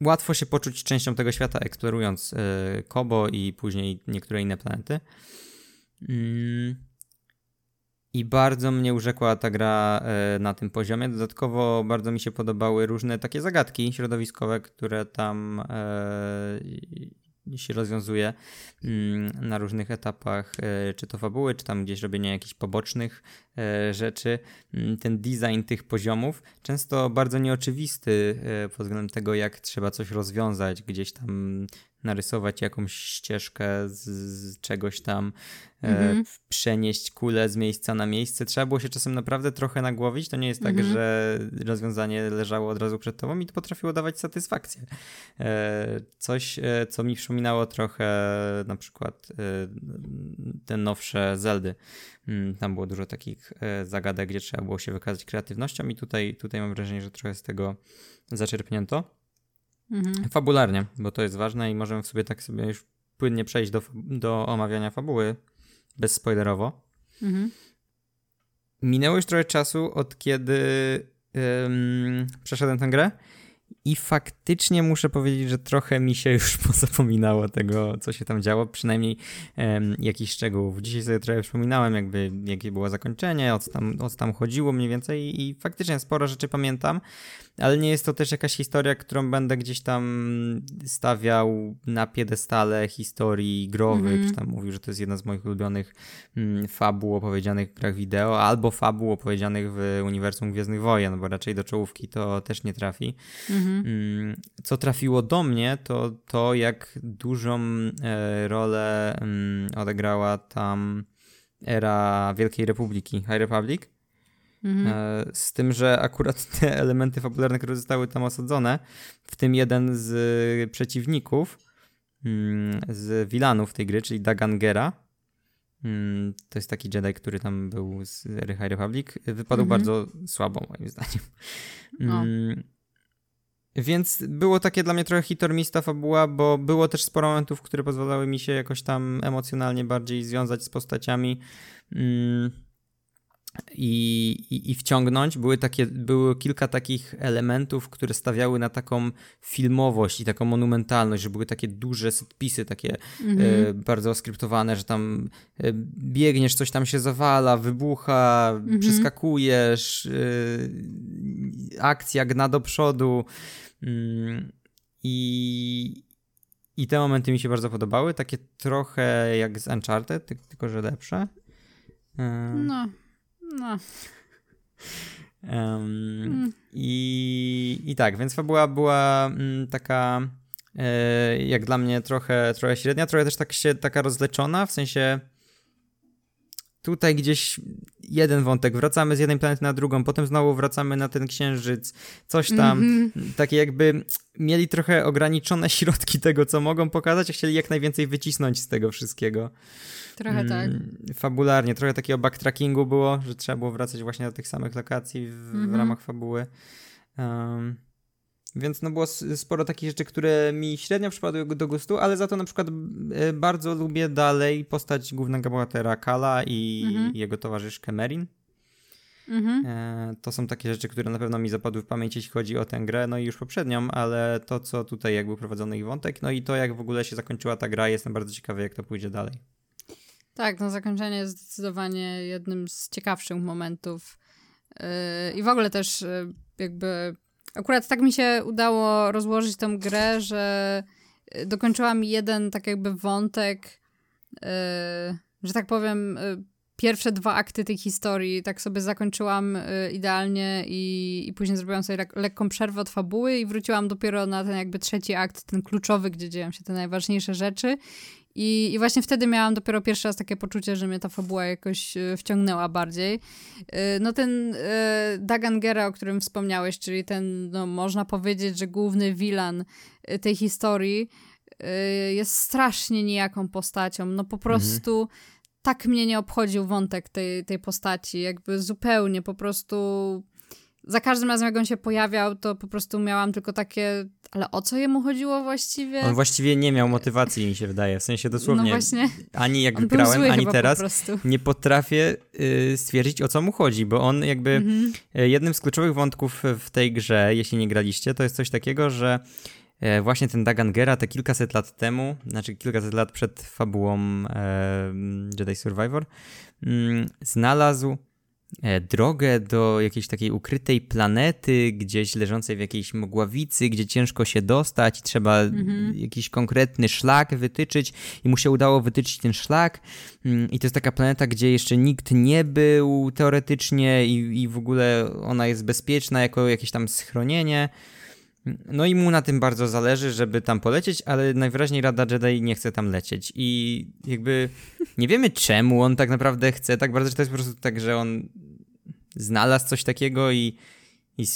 łatwo się poczuć częścią tego świata, eksplorując e, Kobo i później niektóre inne planety. I bardzo mnie urzekła ta gra e, na tym poziomie. Dodatkowo bardzo mi się podobały różne takie zagadki środowiskowe, które tam e, się rozwiązuje mm, na różnych etapach, e, czy to fabuły, czy tam gdzieś robienie jakichś pobocznych rzeczy. Mm, ten design tych poziomów często bardzo nieoczywisty pod względem tego, jak trzeba coś rozwiązać, gdzieś tam narysować jakąś ścieżkę z, z czegoś tam, mhm. e, przenieść kulę z miejsca na miejsce. Trzeba było się czasem naprawdę trochę nagłowić. To nie jest tak, mhm. że rozwiązanie leżało od razu przed tobą i to potrafiło dawać satysfakcję. E, coś, e, co mi przypominało trochę na przykład e, te nowsze Zeldy. Mm, tam było dużo takich e, zagadek, gdzie trzeba było się wykazać kreatywnością i tutaj, tutaj mam wrażenie, że trochę z tego zaczerpnięto. Mhm. Fabularnie, bo to jest ważne i możemy sobie tak sobie już płynnie przejść do, do omawiania fabuły bezspoilerowo. Mhm. Minęło już trochę czasu od kiedy um, przeszedłem tę grę i faktycznie muszę powiedzieć, że trochę mi się już pozapominało tego, co się tam działo, przynajmniej um, jakichś szczegółów. Dzisiaj sobie trochę przypominałem, jakby jakie było zakończenie, o co tam, o co tam chodziło mniej więcej i faktycznie sporo rzeczy pamiętam ale nie jest to też jakaś historia, którą będę gdzieś tam stawiał na piedestale historii growych, mm czy tam mówił, że to jest jedna z moich ulubionych mm, fabuł opowiedzianych w grach wideo, albo fabuł opowiedzianych w uniwersum Gwiezdnych Wojen, bo raczej do czołówki to też nie trafi. Mm -hmm. mm, co trafiło do mnie, to to, jak dużą e, rolę mm, odegrała tam era Wielkiej Republiki, High Republic, Mhm. E, z tym, że akurat te elementy fabularne, które zostały tam osadzone, w tym jeden z przeciwników, mm, z Wilanów tej gry, czyli Dagangera. Mm, to jest taki Jedi, który tam był z High Republic. Wypadł mhm. bardzo słabo, moim zdaniem. No. Więc było takie dla mnie trochę hitormista fabuła, bo było też sporo momentów, które pozwalały mi się jakoś tam emocjonalnie bardziej związać z postaciami. Mm i, i, i, wciągnąć. Były, takie, było kilka takich elementów, które stawiały na taką filmowość i taką monumentalność, że były takie duże setpisy, takie mhm. e, bardzo oskryptowane, że tam e, biegniesz, coś tam się zawala, wybucha, mhm. przeskakujesz, e, akcja gna do przodu. Mm, I, I te momenty mi się bardzo podobały, takie trochę jak z Uncharted, tylko że lepsze. No. No. Um, mm. i, I tak, więc fabuła była mm, taka e, jak dla mnie trochę, trochę średnia, trochę też tak się taka rozleczona, w sensie tutaj gdzieś jeden wątek, wracamy z jednej planety na drugą, potem znowu wracamy na ten księżyc, coś tam, mm -hmm. takie jakby mieli trochę ograniczone środki tego, co mogą pokazać, a chcieli jak najwięcej wycisnąć z tego wszystkiego. Trochę mm, tak. Fabularnie, trochę takiego backtrackingu było, że trzeba było wracać właśnie do tych samych lokacji w, mm -hmm. w ramach fabuły. Um, więc no było sporo takich rzeczy, które mi średnio przypadły do gustu, ale za to na przykład e, bardzo lubię dalej postać głównego bohatera Kala i mhm. jego towarzyszkę Merin. Mhm. E, to są takie rzeczy, które na pewno mi zapadły w pamięć, jeśli chodzi o tę grę, no i już poprzednią, ale to, co tutaj jakby prowadzony ich wątek, no i to, jak w ogóle się zakończyła ta gra, jestem bardzo ciekawy, jak to pójdzie dalej. Tak, no zakończenie jest zdecydowanie jednym z ciekawszych momentów yy, i w ogóle też yy, jakby Akurat tak mi się udało rozłożyć tę grę, że y, dokończyłam jeden tak jakby wątek, yy, że tak powiem, yy, pierwsze dwa akty tej historii. Tak sobie zakończyłam idealnie i, i później zrobiłam sobie lek lekką przerwę od fabuły i wróciłam dopiero na ten jakby trzeci akt, ten kluczowy, gdzie dzieją się te najważniejsze rzeczy i, I właśnie wtedy miałam dopiero pierwszy raz takie poczucie, że mnie ta fabuła jakoś e, wciągnęła bardziej. E, no ten e, Dagan Gera, o którym wspomniałeś, czyli ten, no można powiedzieć, że główny wilan tej historii jest strasznie nijaką postacią. No po mhm. prostu mhm. tak mnie nie obchodził wątek tej, tej postaci, jakby zupełnie po prostu za każdym razem, jak on się pojawiał, to po prostu miałam tylko takie, ale o co jemu chodziło właściwie? On właściwie nie miał motywacji, mi się wydaje. W sensie dosłownie. No właśnie. Ani jak grałem, ani teraz nie potrafię y, stwierdzić, o co mu chodzi, bo on jakby mhm. Y, jednym z kluczowych wątków w tej grze, jeśli nie graliście, to jest coś takiego, że y, właśnie ten Dagan Gera te kilkaset lat temu, znaczy kilkaset lat przed fabułą e, Jedi Survivor, mm, znalazł drogę do jakiejś takiej ukrytej planety, gdzieś leżącej w jakiejś mgławicy, gdzie ciężko się dostać, trzeba mhm. jakiś konkretny szlak wytyczyć i mu się udało wytyczyć ten szlak mm, i to jest taka planeta, gdzie jeszcze nikt nie był teoretycznie i, i w ogóle ona jest bezpieczna jako jakieś tam schronienie. No i mu na tym bardzo zależy, żeby tam polecieć, ale najwyraźniej Rada Jedi nie chce tam lecieć. I jakby nie wiemy czemu on tak naprawdę chce tak bardzo, czy to jest po prostu tak, że on znalazł coś takiego i, i,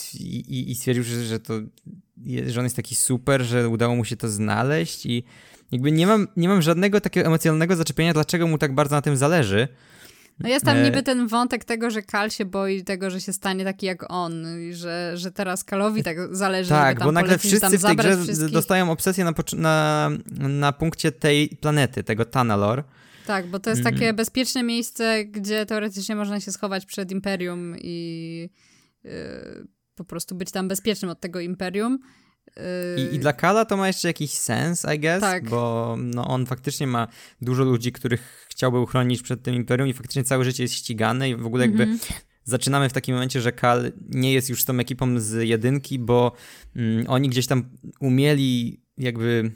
i, i stwierdził, że, że, to, że on jest taki super, że udało mu się to znaleźć i jakby nie mam, nie mam żadnego takiego emocjonalnego zaczepienia, dlaczego mu tak bardzo na tym zależy. No jest tam e, niby ten wątek tego, że Kal się boi tego, że się stanie taki jak on i że, że teraz Kalowi tak zależy, Tak, bo nagle wszyscy w tej grze wszystkich. dostają obsesję na, na, na punkcie tej planety, tego Tanalor. Tak, bo to jest takie mm. bezpieczne miejsce, gdzie teoretycznie można się schować przed Imperium i yy, po prostu być tam bezpiecznym od tego Imperium. I, I, dla Kala to ma jeszcze jakiś sens, I guess, tak. bo no, on faktycznie ma dużo ludzi, których chciałby uchronić przed tym imperium i faktycznie całe życie jest ścigany i w ogóle jakby mm -hmm. zaczynamy w takim momencie, że Kal nie jest już tą ekipą z jedynki, bo mm, oni gdzieś tam umieli jakby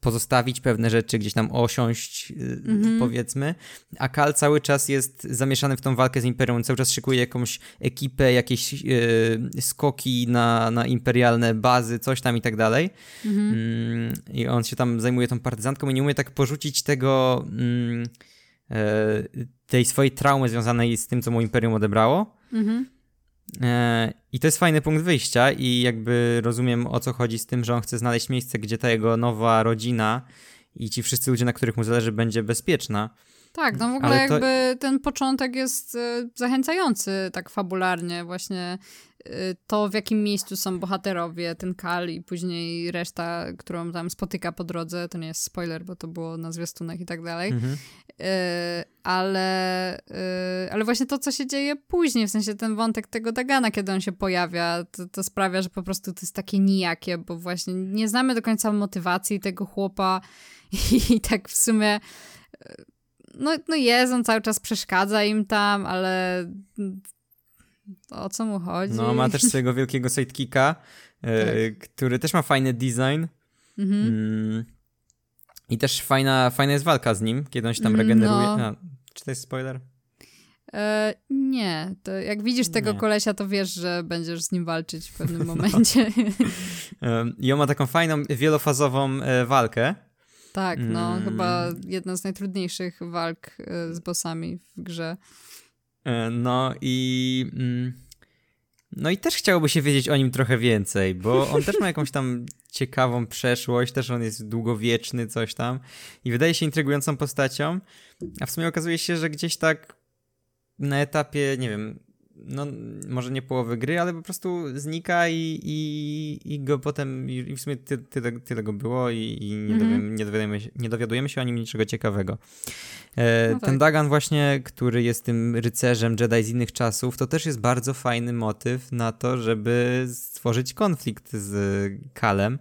pozostawić pewne rzeczy, gdzieś tam osiąść, mm-hmm. powiedzmy, a Kal cały czas jest zamieszany w tą walkę z Imperium, cały czas szykuje jakąś ekipę, jakieś yy, skoki na, na imperialne bazy, coś tam i tak dalej. Mm-hmm. I on się tam zajmuje tą partyzantką i nie umie tak porzucić tego, yy, tej swojej traumy związanej z tym, co mu Imperium odebrało. Mm-hmm. E, I to jest fajny punkt wyjścia i jakby rozumiem o co chodzi z tym, że on chce znaleźć miejsce, gdzie ta jego nowa rodzina i ci wszyscy ludzie, na których mu zależy, będzie bezpieczna. Tak, no w ogóle to... jakby ten początek jest e, zachęcający tak fabularnie, właśnie to w jakim miejscu są bohaterowie, ten Kal i później reszta, którą tam spotyka po drodze, to nie jest spoiler, bo to było na zwiastunach i tak dalej, mhm. E, ale, ale właśnie to, co się dzieje później, w sensie ten wątek tego Dagana, kiedy on się pojawia, to, to sprawia, że po prostu to jest takie nijakie, bo właśnie nie znamy do końca motywacji tego chłopa i, i tak w sumie no, no jest, on cały czas przeszkadza im tam, ale o co mu chodzi? No, ma też swojego wielkiego sidekicka, e, tak. który też ma fajny design. Mhm. Mm. I też fajna, fajna jest walka z nim, kiedy on się tam mm, regeneruje. No. Czy to jest spoiler? E, nie, to jak widzisz tego nie. kolesia, to wiesz, że będziesz z nim walczyć w pewnym no. momencie. I on ma taką fajną, wielofazową e, walkę. Tak, no mm. chyba jedna z najtrudniejszych walk z bossami w grze. E, no i... Mm, no i też chciałoby się wiedzieć o nim trochę więcej, bo on też ma jakąś tam ciekawą przeszłość, też on jest długowieczny, coś tam i wydaje się intrygującą postacią, a w sumie okazuje się, że gdzieś tak na etapie, nie wiem, no może nie połowy gry, ale po prostu znika i, i, i go potem, i w sumie ty, ty, tyle go było i, i nie, mm -hmm. nie, dowiadujemy się, nie dowiadujemy się o nim niczego ciekawego. E, no tak. Ten Dagan właśnie, który jest tym rycerzem Jedi z innych czasów, to też jest bardzo fajny motyw na to, żeby stworzyć konflikt z Kalem.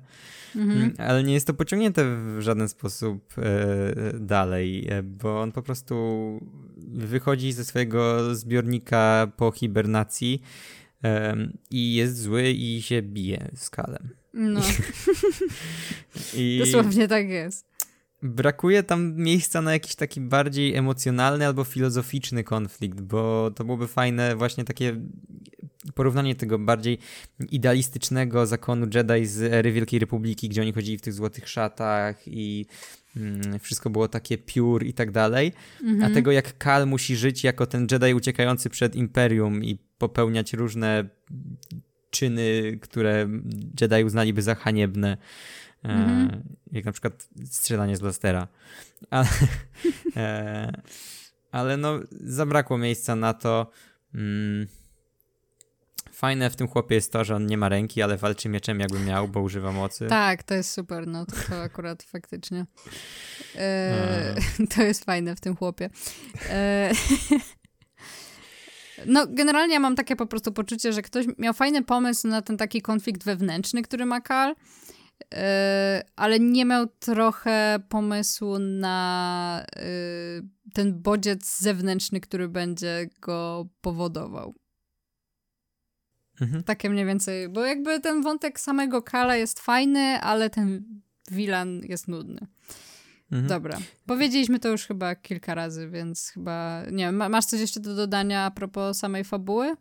Mhm. Mm, ale nie jest to pociągnięte w żaden sposób e, dalej, e, bo on po prostu wychodzi ze swojego zbiornika po hibernacji e, i jest zły i się bije z kalem. No. I... Dosłownie tak jest. Brakuje tam miejsca na jakiś taki bardziej emocjonalny albo filozoficzny konflikt, bo to byłoby fajne właśnie takie porównanie tego bardziej idealistycznego zakonu Jedi z ery Wielkiej Republiki, gdzie oni chodzili w tych złotych szatach i mm, wszystko było takie pure i tak dalej, mhm. a tego jak Kal musi żyć jako ten Jedi uciekający przed Imperium i popełniać różne czyny, które Jedi uznaliby za haniebne. E, mhm. jak na przykład strzelanie z blastera. Ale, e, ale no, zabrakło miejsca na to. Mm, Fajne w tym chłopie jest to, że on nie ma ręki, ale walczy mieczem jakby miał, bo używa mocy. Tak, to jest super, no to, to akurat faktycznie. E, to jest fajne w tym chłopie. E, no, generalnie ja mam takie po prostu poczucie, że ktoś miał fajny pomysł na ten taki konflikt wewnętrzny, który ma Kal, e, ale nie miał trochę pomysłu na e, ten bodziec zewnętrzny, który będzie go powodował. Mhm. Takie mniej więcej, bo jakby ten wątek samego Kala jest fajny, ale ten Wilan jest nudny. Mhm. Dobra. Powiedzieliśmy to już chyba kilka razy, więc chyba, nie wiem, masz coś jeszcze do dodania a propos samej fabuły?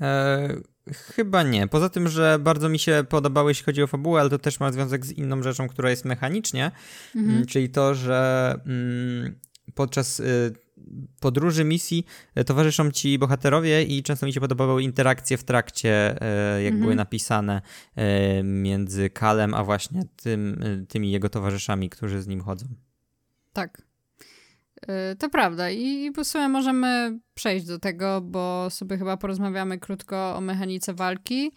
E, chyba nie. Poza tym, że bardzo mi się podobało, jeśli chodzi o fabułę, ale to też ma związek z inną rzeczą, która jest mechanicznie, mhm. Mm, czyli to, że mm, podczas y, podróży, misji e, towarzyszą ci bohaterowie i często mi się podobały interakcje w trakcie, e, jak mhm. były napisane e, między Kalem, a właśnie tym, tymi jego towarzyszami, którzy z nim chodzą. Tak. To prawda i po sumie możemy przejść do tego, bo sobie chyba porozmawiamy krótko o mechanice walki.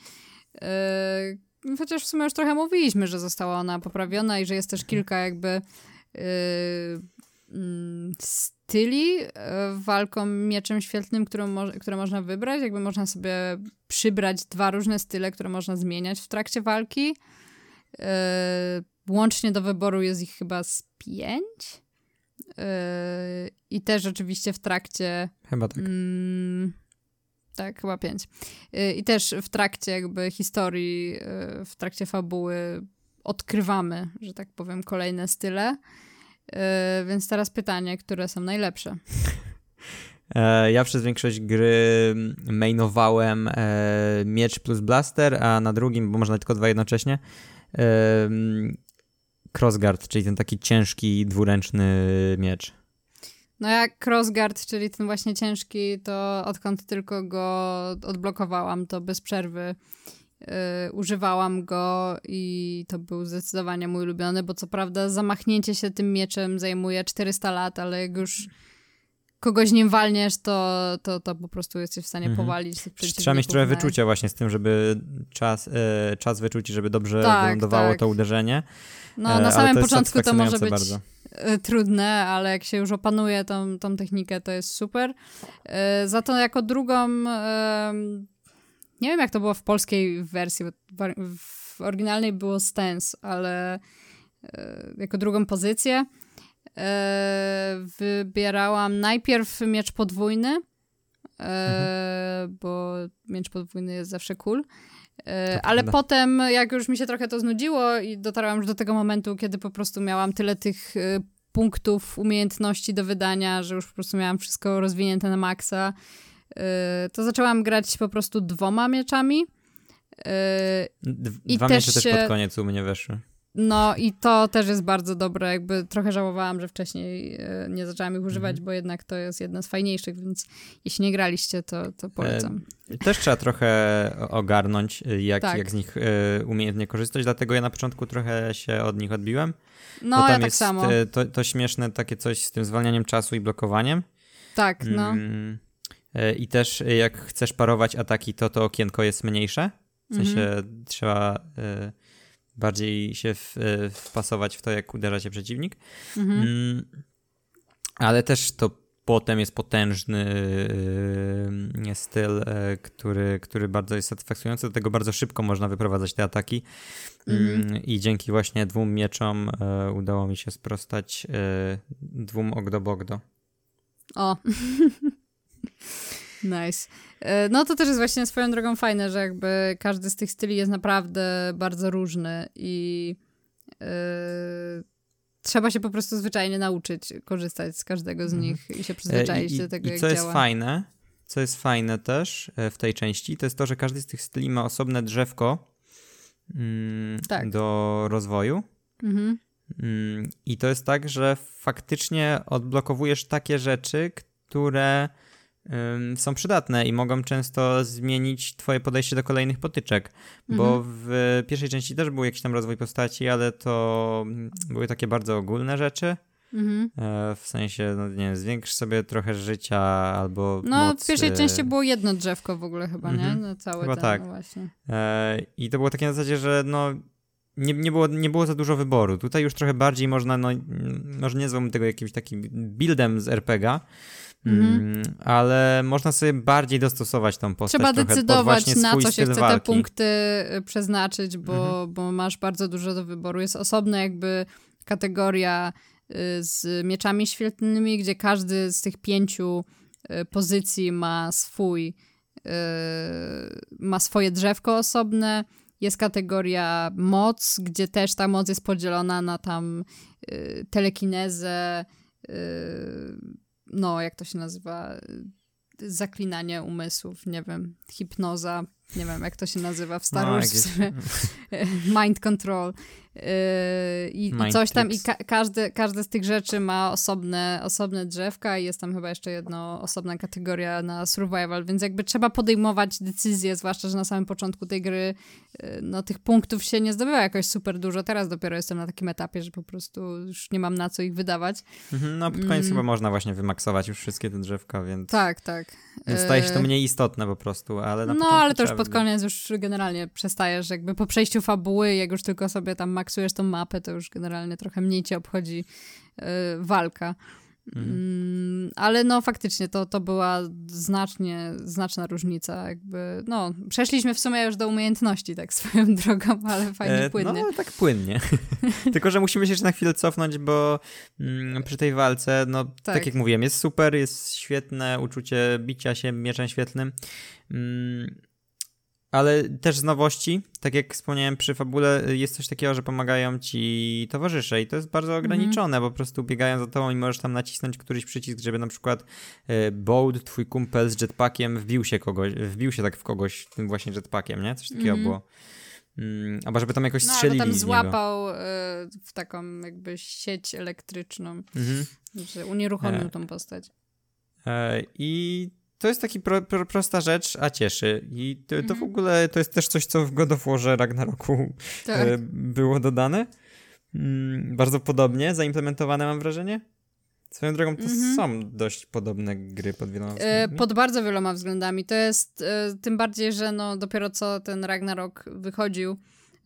Chociaż w sumie już trochę mówiliśmy, że została ona poprawiona i że jest też kilka jakby styli e, walką mieczem świetlnym, którą mo które można wybrać. Jakby można sobie przybrać dwa różne style, które można zmieniać w trakcie walki. Yy, łącznie do wyboru jest ich chyba z pięć. Yy, I też oczywiście w trakcie. Chyba tak. Mm, tak, chyba pięć. Yy, I też w trakcie jakby historii, w trakcie fabuły odkrywamy, że tak powiem, kolejne style. Yy, więc teraz pytanie, które są najlepsze? E, ja przez większość gry mainowałem e, miecz plus blaster, a na drugim, bo można tylko dwa jednocześnie, crossguard, czyli ten taki ciężki, dwuręczny miecz. No jak crossguard, czyli ten właśnie ciężki, to odkąd tylko go odblokowałam, to bez przerwy yy, używałam go i to był zdecydowanie mój ulubiony, bo co prawda zamachnięcie się tym mieczem zajmuje 400 lat, ale jak już kogoś nim walniesz, to, to, to po prostu jesteś w stanie mhm. powalić tych przeciwników. Trzeba mieć trochę wyczucia właśnie z tym, żeby czas, e, czas wyczuć, żeby dobrze tak, wylądowało tak. to uderzenie. No, na samym to początku to może być bardzo. E, trudne, ale jak się już opanuje tą, tą technikę, to jest super. E, za to jako drugą, nie wiem jak to było w polskiej wersji, w oryginalnej było stance, ale e, jako drugą pozycję wybierałam najpierw miecz podwójny, mhm. bo miecz podwójny jest zawsze cool. E, ale prawda. potem, jak już mi się trochę to znudziło i dotarłam już do tego momentu, kiedy po prostu miałam tyle tych e, punktów, umiejętności do wydania, że już po prostu miałam wszystko rozwinięte na maksa, e, to zaczęłam grać po prostu dwoma mieczami. Dwa miecze też pod koniec u mnie weszły. No i to też jest bardzo dobre, jakby trochę żałowałam, że wcześniej e, nie zaczęłam ich używać, mhm. bo jednak to jest jedna z fajniejszych, więc jeśli nie graliście, to, to polecam. E, też trzeba trochę ogarnąć, jak, tak. jak z nich umiejętnie korzystać, dlatego ja na początku trochę się od nich odbiłem. No, ja tak jest samo. To, to śmieszne takie coś z tym zwalnianiem czasu i blokowaniem. Tak, no. Mm, I też jak chcesz parować ataki, to to okienko jest mniejsze. W sensie mhm. trzeba bardziej się w, e, wpasować w to, jak uderza cię przeciwnik. Mhm. Mm, ale też to potem jest potężny e, styl, e, który, który bardzo jest satysfakcjonujący. Do tego bardzo szybko można wyprowadzać te ataki. Mm, mhm. I dzięki właśnie dwóm mieczom udało mi się sprostać dwóm Ogdo-Bogdo. O. Nice. E, no to też jest właśnie swoją drogą fajne, że jakby każdy z tych styli jest naprawdę bardzo różny i yy, trzeba się po prostu zwyczajnie nauczyć korzystać z każdego z mhm. nich i się przyzwyczaić I, do tego, i jak co działa. jest fajne, co jest fajne też w tej części, to jest to, że każdy z tych styli ma osobne drzewko mm, tak. do rozwoju. Mhm. Mm, I to jest tak, że faktycznie odblokowujesz takie rzeczy, które są przydatne i mogą często zmienić twoje podejście do kolejnych potyczek, bo mhm. w pierwszej części też był jakiś tam rozwój postaci, ale to mm, były takie bardzo ogólne rzeczy. Mhm. E, w sensie, no nie wiem, zwiększ sobie trochę życia albo. No, w pierwszej e, części było jedno drzewko w ogóle chyba, nie? Mhm. No, całe chyba ten, tak. No właśnie. E, I to było takie na zasadzie, że no. Nie, nie, było, nie było za dużo wyboru. Tutaj już trochę bardziej można, no, może nie zwałbym tego jakimś takim buildem z RPGa. Mm, ale można sobie bardziej dostosować tą postać. Trzeba decydować, na co się chce walki. te punkty y, przeznaczyć, bo, mhm. bo masz bardzo dużo do wyboru. Jest osobna jakby kategoria y, z mieczami świetlnymi, gdzie każdy z tych pięciu y, pozycji ma swój ma swoje drzewko osobne. Jest kategoria moc, gdzie też ta moc jest podzielona na tam telekinezę, no, jak to się nazywa, zaklinanie umysłów, nie wiem, hipnoza, nie wiem, jak to się nazywa w Star no, Wars, no, mind control. Yy, i, i, coś tam, i ka każdy, każdy z tych rzeczy ma osobne, osobne drzewka i jest tam chyba jeszcze jedna osobna kategoria na survival, więc jakby trzeba podejmować decyzje, zwłaszcza, że na samym początku tej gry yy, no tych punktów się nie zdobywa jakoś super dużo. Teraz dopiero jestem na takim etapie, że po prostu już nie mam na co ich wydawać. Mhm, no pod koniec mm. chyba można właśnie wymaksować już wszystkie te drzewka, więc... Tak, tak. Więc staje się to yy, mniej istotne po prostu, ale na No, ale to już pod koniec już generalnie przestajesz jakby po przejściu fabuły, jak już tylko sobie tam maksujesz tą mapę, to już generalnie trochę mniej cię obchodzi yy, walka. Mhm. Mm, ale no faktycznie to, to była znacznie, znaczna różnica. Jakby, no, przeszliśmy w sumie już do umiejętności tak swoją drogą, ale fajnie e, płynnie. No tak płynnie. Tylko, że musimy się jeszcze na chwilę cofnąć, bo mm, przy tej walce, no tak. tak. jak mówiłem, jest super, jest świetne uczucie bicia się mieczem świetlnym. Mm, ale też z nowości, tak jak wspomniałem przy fabule, jest coś takiego, że pomagają ci towarzysze i to jest bardzo mhm. ograniczone, mm. po prostu biegają za tobą i możesz tam nacisnąć któryś przycisk, żeby na przykład e, Bold, twój kumpel z jetpackiem wbił się kogoś, wbił się tak w kogoś tym właśnie jetpackiem, nie? Coś takiego mm. było. Mm, albo żeby tam jakoś no, strzelili albo tam złapał y, w taką jakby sieć elektryczną, mhm. że unieruchomił e. tą postać. E, I to jest taki pro, pro, prosta rzecz, a cieszy. I to, to, w mhm. ogóle to jest też coś, co w God of Warze Ragnaroku tak. e, było dodane. Mm, bardzo podobnie zaimplementowane mam wrażenie. Swoją drogą to mhm. są dość podobne gry pod wieloma e, względami. Pod bardzo wieloma względami. To jest e, tym bardziej, że no dopiero co ten Ragnarok wychodził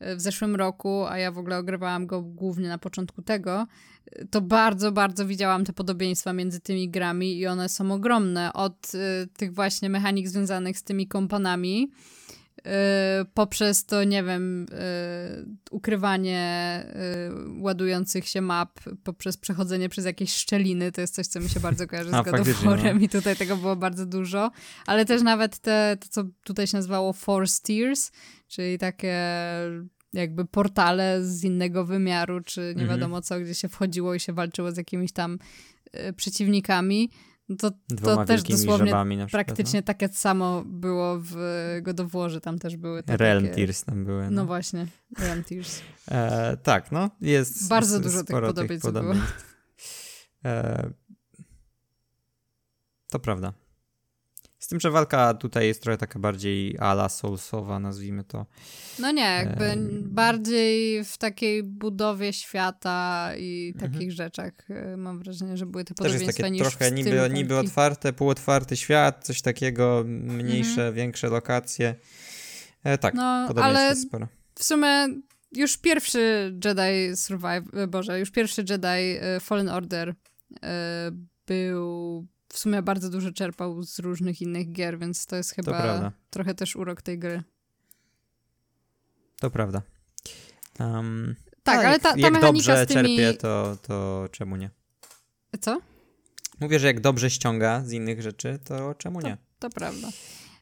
w zeszłym roku, a ja w ogóle ogrywałam go głównie na początku tego, to bardzo, bardzo widziałam te podobieństwa między tymi grami i one są ogromne. Od tych właśnie mechanik związanych z tymi kompanami, poprzez to, nie wiem, y, ukrywanie y, ładujących się map, poprzez przechodzenie przez jakieś szczeliny, to jest coś, co mi się bardzo kojarzy z God no. i tutaj tego było bardzo dużo, ale też nawet te, to, co tutaj się nazywało Force Tears, czyli takie jakby portale z innego wymiaru, czy nie mhm. wiadomo co, gdzie się wchodziło i się walczyło z jakimiś tam przeciwnikami to, to też dosłownie no. praktycznie no? takie samo było w God of Warze, tam też były te Realm takie... Tears tam były. No, no właśnie, Realm Tears. E, tak, no jest Bardzo dużo tych podobieństw było. E, to prawda. Z tym, że walka tutaj jest trochę taka bardziej ala soulsowa, nazwijmy to. No nie, jakby bardziej w takiej budowie świata i mhm. takich mhm. rzeczach e, mam wrażenie, że były te podobieństwa Też jest takie trochę niby, niby otwarte, półotwarty świat, coś takiego, mniejsze, mhm. większe lokacje. E, tak, no, ale sporo. w sumie już pierwszy Jedi Survive, e, Boże, już pierwszy Jedi e, Fallen Order był w sumie bardzo dużo czerpał z różnych innych gier, więc to jest chyba to trochę też urok tej gry. To prawda. Um, tak, ale ta, ta jak dobrze tymi... czerpie, to, to czemu nie? Co? Mówię, że jak dobrze ściąga z innych rzeczy, to czemu nie? To, to prawda.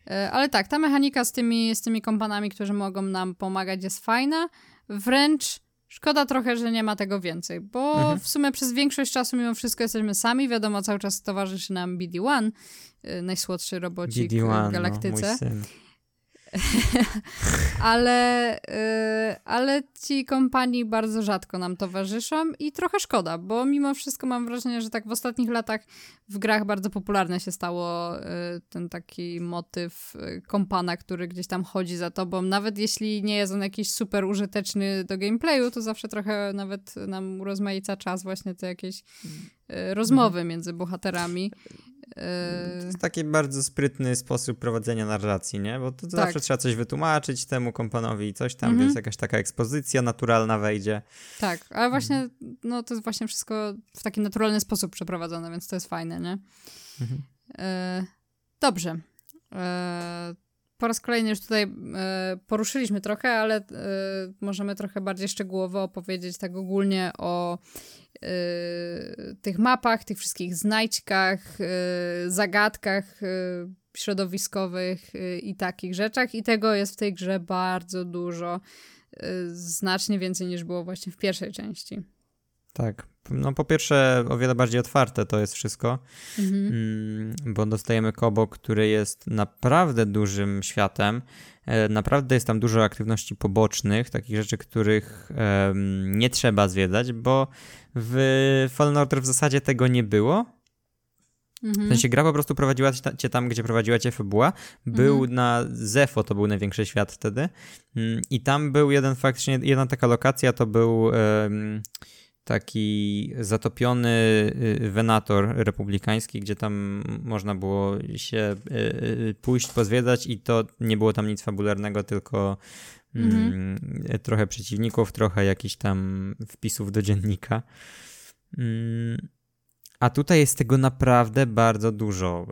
E, ale tak, ta mechanika z tymi, z tymi kompanami, którzy mogą nam pomagać, jest fajna. Wręcz Szkoda trochę, że nie ma tego więcej, bo mhm. w sumie przez większość czasu mimo wszystko jesteśmy sami. Wiadomo, cały czas towarzyszy nam BD-1, y, najsłodszy robocik BD-1, w galaktyce. No, ale, yy, ale ci kompanii bardzo rzadko nam towarzyszą i trochę szkoda, bo mimo wszystko mam wrażenie, że tak w ostatnich latach w grach bardzo popularne się stało yy, ten taki motyw y, kompana, który gdzieś tam chodzi za tobą. Nawet jeśli nie jest on jakiś super użyteczny do gameplayu, to zawsze trochę nawet nam urozmaica czas właśnie te jakieś yy, rozmowy mhm. między bohaterami. To jest taki bardzo sprytny sposób prowadzenia narracji, nie? Bo to, to tak. zawsze trzeba coś wytłumaczyć temu kompanowi i coś tam, mhm. więc jakaś taka ekspozycja naturalna wejdzie. Tak, ale właśnie, no to jest właśnie wszystko w taki naturalny sposób przeprowadzone, więc to jest fajne, nie? Mhm. E, dobrze. E, po raz kolejny już tutaj e, poruszyliśmy trochę, ale możemy trochę bardziej szczegółowo opowiedzieć tak ogólnie o tych mapach, tych wszystkich znajdźkach, y, zagadkach y, środowiskowych i takich rzeczach. I tego jest w tej grze bardzo dużo. Znacznie więcej niż było właśnie w pierwszej części. Tak. No po pierwsze o wiele bardziej otwarte to jest wszystko, mhm. Mm, bo dostajemy Kobo, który jest naprawdę dużym światem. E, naprawdę jest tam dużo aktywności pobocznych, takich rzeczy, których nie trzeba zwiedzać, bo w Fallen Order w zasadzie tego nie było. Mhm. W sensie gra po prostu prowadziła cię tam, gdzie prowadziła cię fabuła. Był mhm. na Zefo, to był największy świat wtedy. Mm, I tam był jeden faktycznie, jedna taka lokacja to był um, taki zatopiony y, wenator republikański, gdzie tam można było się y, y, pójść, pozwiedzać i to nie było tam nic fabularnego, tylko mhm. Mm, trochę przeciwników, trochę jakichś tam wpisów do dziennika. Mm, a tutaj jest tego naprawdę bardzo dużo.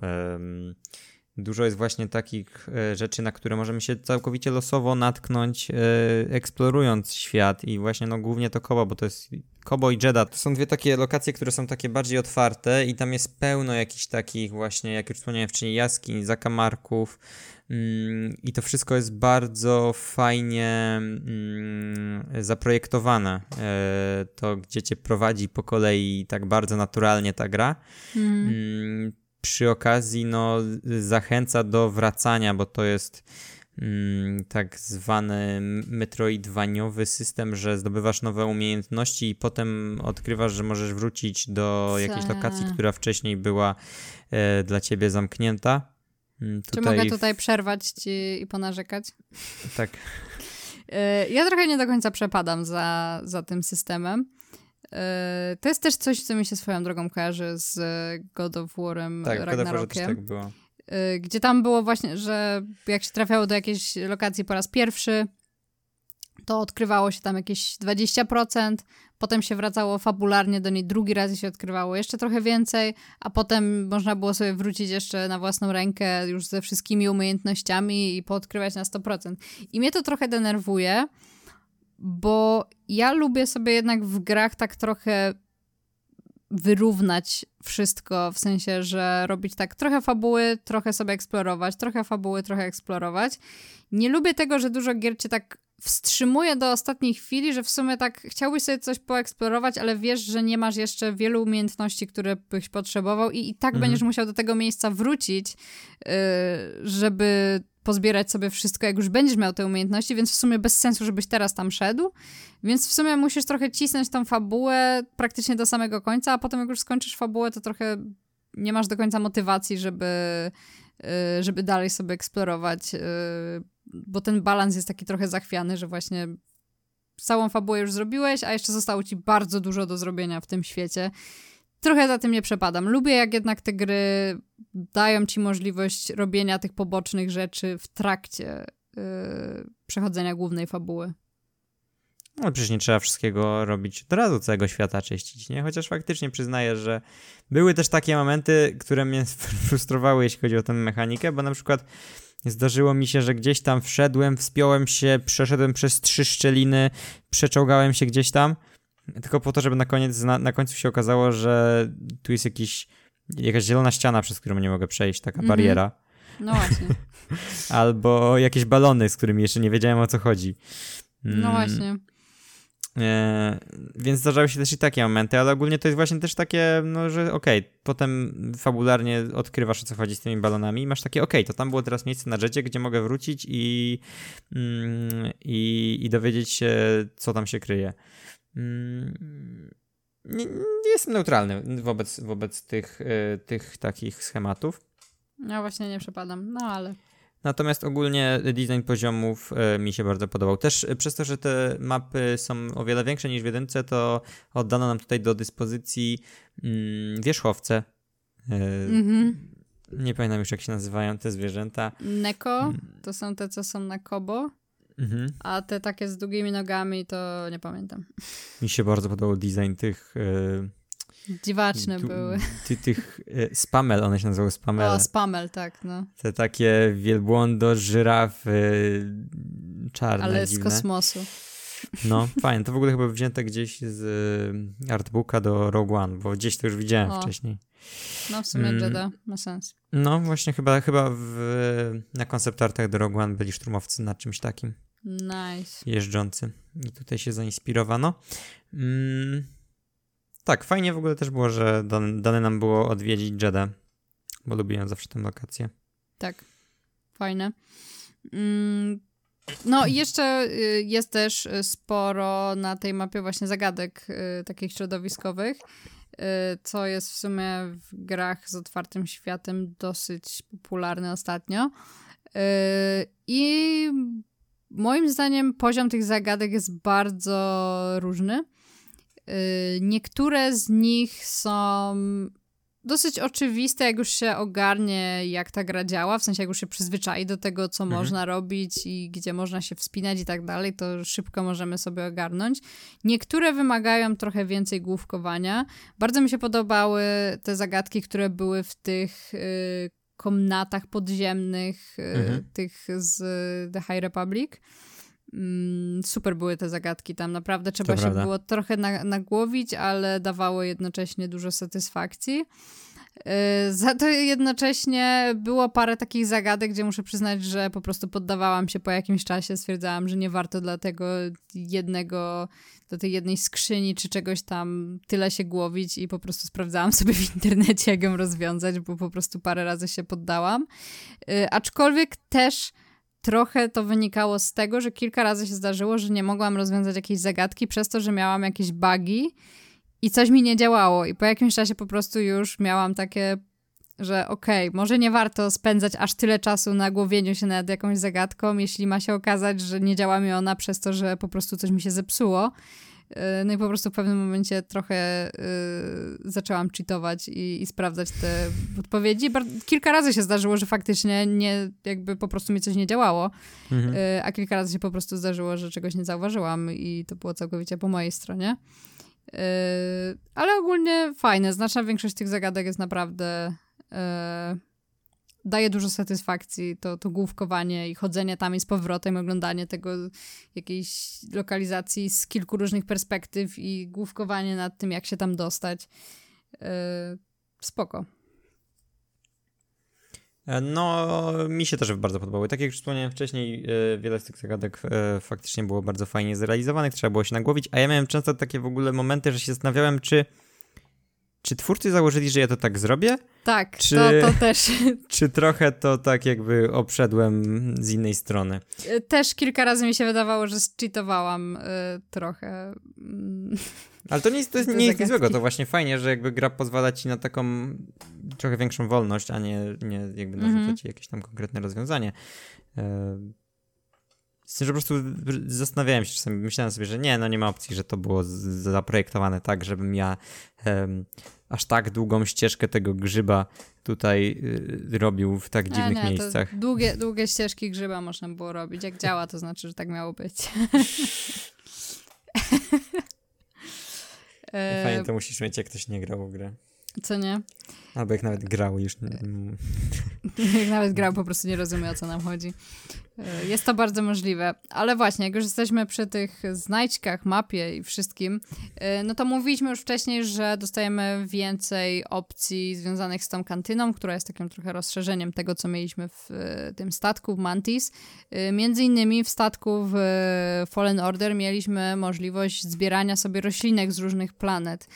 Dużo jest właśnie takich e, rzeczy, na które możemy się całkowicie losowo natknąć, e, eksplorując świat i właśnie no głównie to Kobo, bo to jest Kobo i Jeddah. To są dwie takie lokacje, które są takie bardziej otwarte i tam jest pełno jakichś takich właśnie, jak już wspomniałem wcześniej, jaskiń, zakamarków i to wszystko jest bardzo fajnie mm, zaprojektowane. E, to, gdzie cię prowadzi po kolei tak bardzo naturalnie ta gra. Mhm. Mm przy okazji no, zachęca do wracania, bo to jest mm, tak zwany metroidwaniowy system, że zdobywasz nowe umiejętności i potem odkrywasz, że możesz wrócić do jakiejś lokacji, która wcześniej była e, dla ciebie zamknięta. Mm, tutaj... Czy mogę tutaj przerwać ci i ponarzekać? Tak. E, ja trochę nie do końca przepadam za, za tym systemem. E, to jest też coś, co mi się swoją drogą kojarzy z God of War'em tak, Ragnarokiem. Tak było. E, gdzie tam było właśnie, że jak się trafiało do jakiejś lokacji po raz pierwszy, to odkrywało się tam jakieś 20%, potem się wracało fabularnie do niej drugi raz i się odkrywało jeszcze trochę więcej, a potem można było sobie wrócić jeszcze na własną rękę już ze wszystkimi umiejętnościami i poodkrywać na 100%. I mnie to trochę denerwuje, bo ja lubię sobie jednak w grach tak trochę wyrównać wszystko, w sensie, że robić tak trochę fabuły, trochę sobie eksplorować, trochę fabuły, trochę eksplorować. Nie lubię tego, że dużo gier cię tak wstrzymuje do ostatniej chwili, że w sumie tak chciałbyś sobie coś poeksplorować, ale wiesz, że nie masz jeszcze wielu umiejętności, które byś potrzebował i, i tak mhm. będziesz musiał do tego miejsca wrócić, yy, żeby pozbierać sobie wszystko, jak już będziesz miał te umiejętności, więc w sumie bez sensu, żebyś teraz tam szedł. Więc w sumie musisz trochę cisnąć tą fabułę praktycznie do samego końca, a potem jak już skończysz fabułę, to trochę nie masz do końca motywacji, żeby, y, żeby dalej sobie eksplorować, y, bo ten balans jest taki trochę zachwiany, że właśnie całą fabułę już zrobiłeś, a jeszcze zostało ci bardzo dużo do zrobienia w tym świecie trochę za tym nie przepadam. Lubię, jak jednak te gry dają ci możliwość robienia tych pobocznych rzeczy w trakcie yy, przechodzenia głównej fabuły. No przecież nie trzeba wszystkiego robić od razu, całego świata czyścić, nie? Chociaż faktycznie przyznaję, że były też takie momenty, które mnie frustrowały, jeśli chodzi o tę mechanikę, bo na przykład zdarzyło mi się, że gdzieś tam wszedłem, wspiąłem się, przeszedłem przez trzy szczeliny, przeczołgałem się gdzieś tam tylko po to, żeby na koniec, na, na końcu się okazało, że tu jest jakiś, jakaś zielona ściana, przez którą nie mogę przejść, taka mm -hmm. bariera. No właśnie. Albo jakieś balony, z którymi jeszcze nie wiedziałem o co chodzi. Mm. No właśnie. E, więc zdarzały się też i takie momenty, ale ogólnie to jest właśnie też takie, no, że okej, okay, potem fabularnie odkrywasz o co chodzi z tymi balonami i masz takie, okej, okay, to tam było teraz miejsce na jedzie, gdzie mogę wrócić i, mm, i, i dowiedzieć się, co tam się kryje. Mm, nie, nie jestem neutralny wobec, wobec tych, e, tych takich schematów. Ja właśnie nie przepadam, no ale. Natomiast ogólnie design poziomów e, mi się bardzo podobał. Też e, przez to, że te mapy są o wiele większe niż w jedynce, to oddano nam tutaj do dyspozycji mm, wierzchowce. Mhm. Nie pamiętam już jak się nazywają te zwierzęta. Neko? Mm. To są te, co są na Kobo? Mhm. A te takie z długimi nogami to nie pamiętam. Mi się bardzo podobał design tych. Dziwaczne tu, były. Ty, tych e, spamel, one się nazywały spamel. O, spamel, tak, no. Te takie wielbłądo, żyrafy, czarne, Ale dziwne. z kosmosu. No, fajnie. To w ogóle chyba wzięte gdzieś z e, artbooka do Rogue One, bo gdzieś to już widziałem o. wcześniej. No, w sumie mm. Jedi ma sens. No, właśnie chyba, chyba w, na konceptartach do Rogue One byli szturmowcy na czymś takim. Nice. Jeżdżący. I tutaj się zainspirowano. Mm, tak, fajnie w ogóle też było, że dane, nam było odwiedzić Jedę, bo lubiłem zawsze tę lokację. Tak, fajne. Mm, no i jeszcze y, jest też sporo na tej mapie właśnie zagadek y, takich środowiskowych, y, co jest w sumie w grach z otwartym światem dosyć popularne ostatnio. I Moim zdaniem poziom tych zagadek jest bardzo różny. Y, niektóre z nich są dosyć oczywiste, jak już się ogarnie, jak ta gra działa, w sensie jak już się przyzwyczai do tego, co mhm. można robić i gdzie można się wspinać i tak dalej, to szybko możemy sobie ogarnąć. Niektóre wymagają trochę więcej główkowania. Bardzo mi się podobały te zagadki, które były w tych y, komnatach podziemnych, e, mhm. tych z The High Republic. Mm, super były te zagadki tam, naprawdę trzeba to się prawda. było trochę nagłowić, ale dawało jednocześnie dużo satysfakcji. E, za to jednocześnie było parę takich zagadek, gdzie muszę przyznać, że po prostu poddawałam się po jakimś czasie, stwierdzałam, że nie warto dla tego jednego, do tej jednej skrzyni czy czegoś tam tyle się głowić i po prostu sprawdzałam sobie w internecie, jak ją rozwiązać, bo po prostu parę razy się poddałam. E, aczkolwiek też trochę to wynikało z tego, że kilka razy się zdarzyło, że nie mogłam rozwiązać jakiejś zagadki przez to, że miałam jakieś bugi i coś mi nie działało. I po jakimś czasie po prostu już miałam takie, że okej, okay, może nie warto spędzać aż tyle czasu na głowieniu się nad jakąś zagadką, jeśli ma się okazać, że nie działa mi ona przez to, że po prostu coś mi się zepsuło. No i po prostu w pewnym momencie trochę y, zaczęłam cheatować i, i, sprawdzać te odpowiedzi. kilka razy się zdarzyło, że faktycznie nie, jakby po prostu mi coś nie działało, mhm. y, a kilka razy się po prostu zdarzyło, że czegoś nie zauważyłam i to było całkowicie po mojej stronie. Ale ogólnie fajne. Znaczna większość tych zagadek jest naprawdę daje dużo satysfakcji to, to główkowanie i chodzenie tam i z powrotem, oglądanie tego jakiejś lokalizacji z kilku różnych perspektyw i główkowanie nad tym, jak się tam dostać. Yy, spoko. E, no, mi się też bardzo podobały. Tak jak już wspomniałem wcześniej, e, wiele z tych zagadek faktycznie było bardzo fajnie zrealizowanych, trzeba było się nagłowić, a ja miałem często takie w ogóle momenty, że się zastanawiałem, czy czy twórcy założyli, że ja to tak zrobię? Tak, czy, to, to też. Czy trochę to tak jakby obszedłem z innej strony? Y, też kilka razy mi się wydawało, że cheatowałam y, trochę. Mm, Ale to nie jest, to jest, nie jest nic złego, to właśnie fajnie, że jakby gra pozwala ci na taką trochę większą wolność, a nie, nie jakby narzucać mm -hmm. ci jakieś tam konkretne rozwiązanie. Y, z tym, że po prostu zastanawiałem się czasami, myślałem sobie, że nie, no nie ma opcji, że to było zaprojektowane tak, żebym ja aż tak długą ścieżkę tego grzyba tutaj y, robił w tak dziwnych nie, miejscach. Długie, długie ścieżki grzyba można było robić. Jak działa, to znaczy, że tak miało być. Fajnie to musisz mieć, jak ktoś nie grał w grę. Co nie? Albo jak nawet grał już. jak nawet grał, po prostu nie rozumie, o co nam chodzi. E, jest to bardzo możliwe. Ale właśnie, jak już jesteśmy przy tych znajdźkach, mapie i wszystkim, e, no to mówiliśmy już wcześniej, że dostajemy więcej opcji związanych z tą kantyną, która jest takim trochę rozszerzeniem tego, co mieliśmy w e, tym statku w Mantis. Między innymi w statku w Fallen Order mieliśmy możliwość zbierania sobie roślinek z różnych planet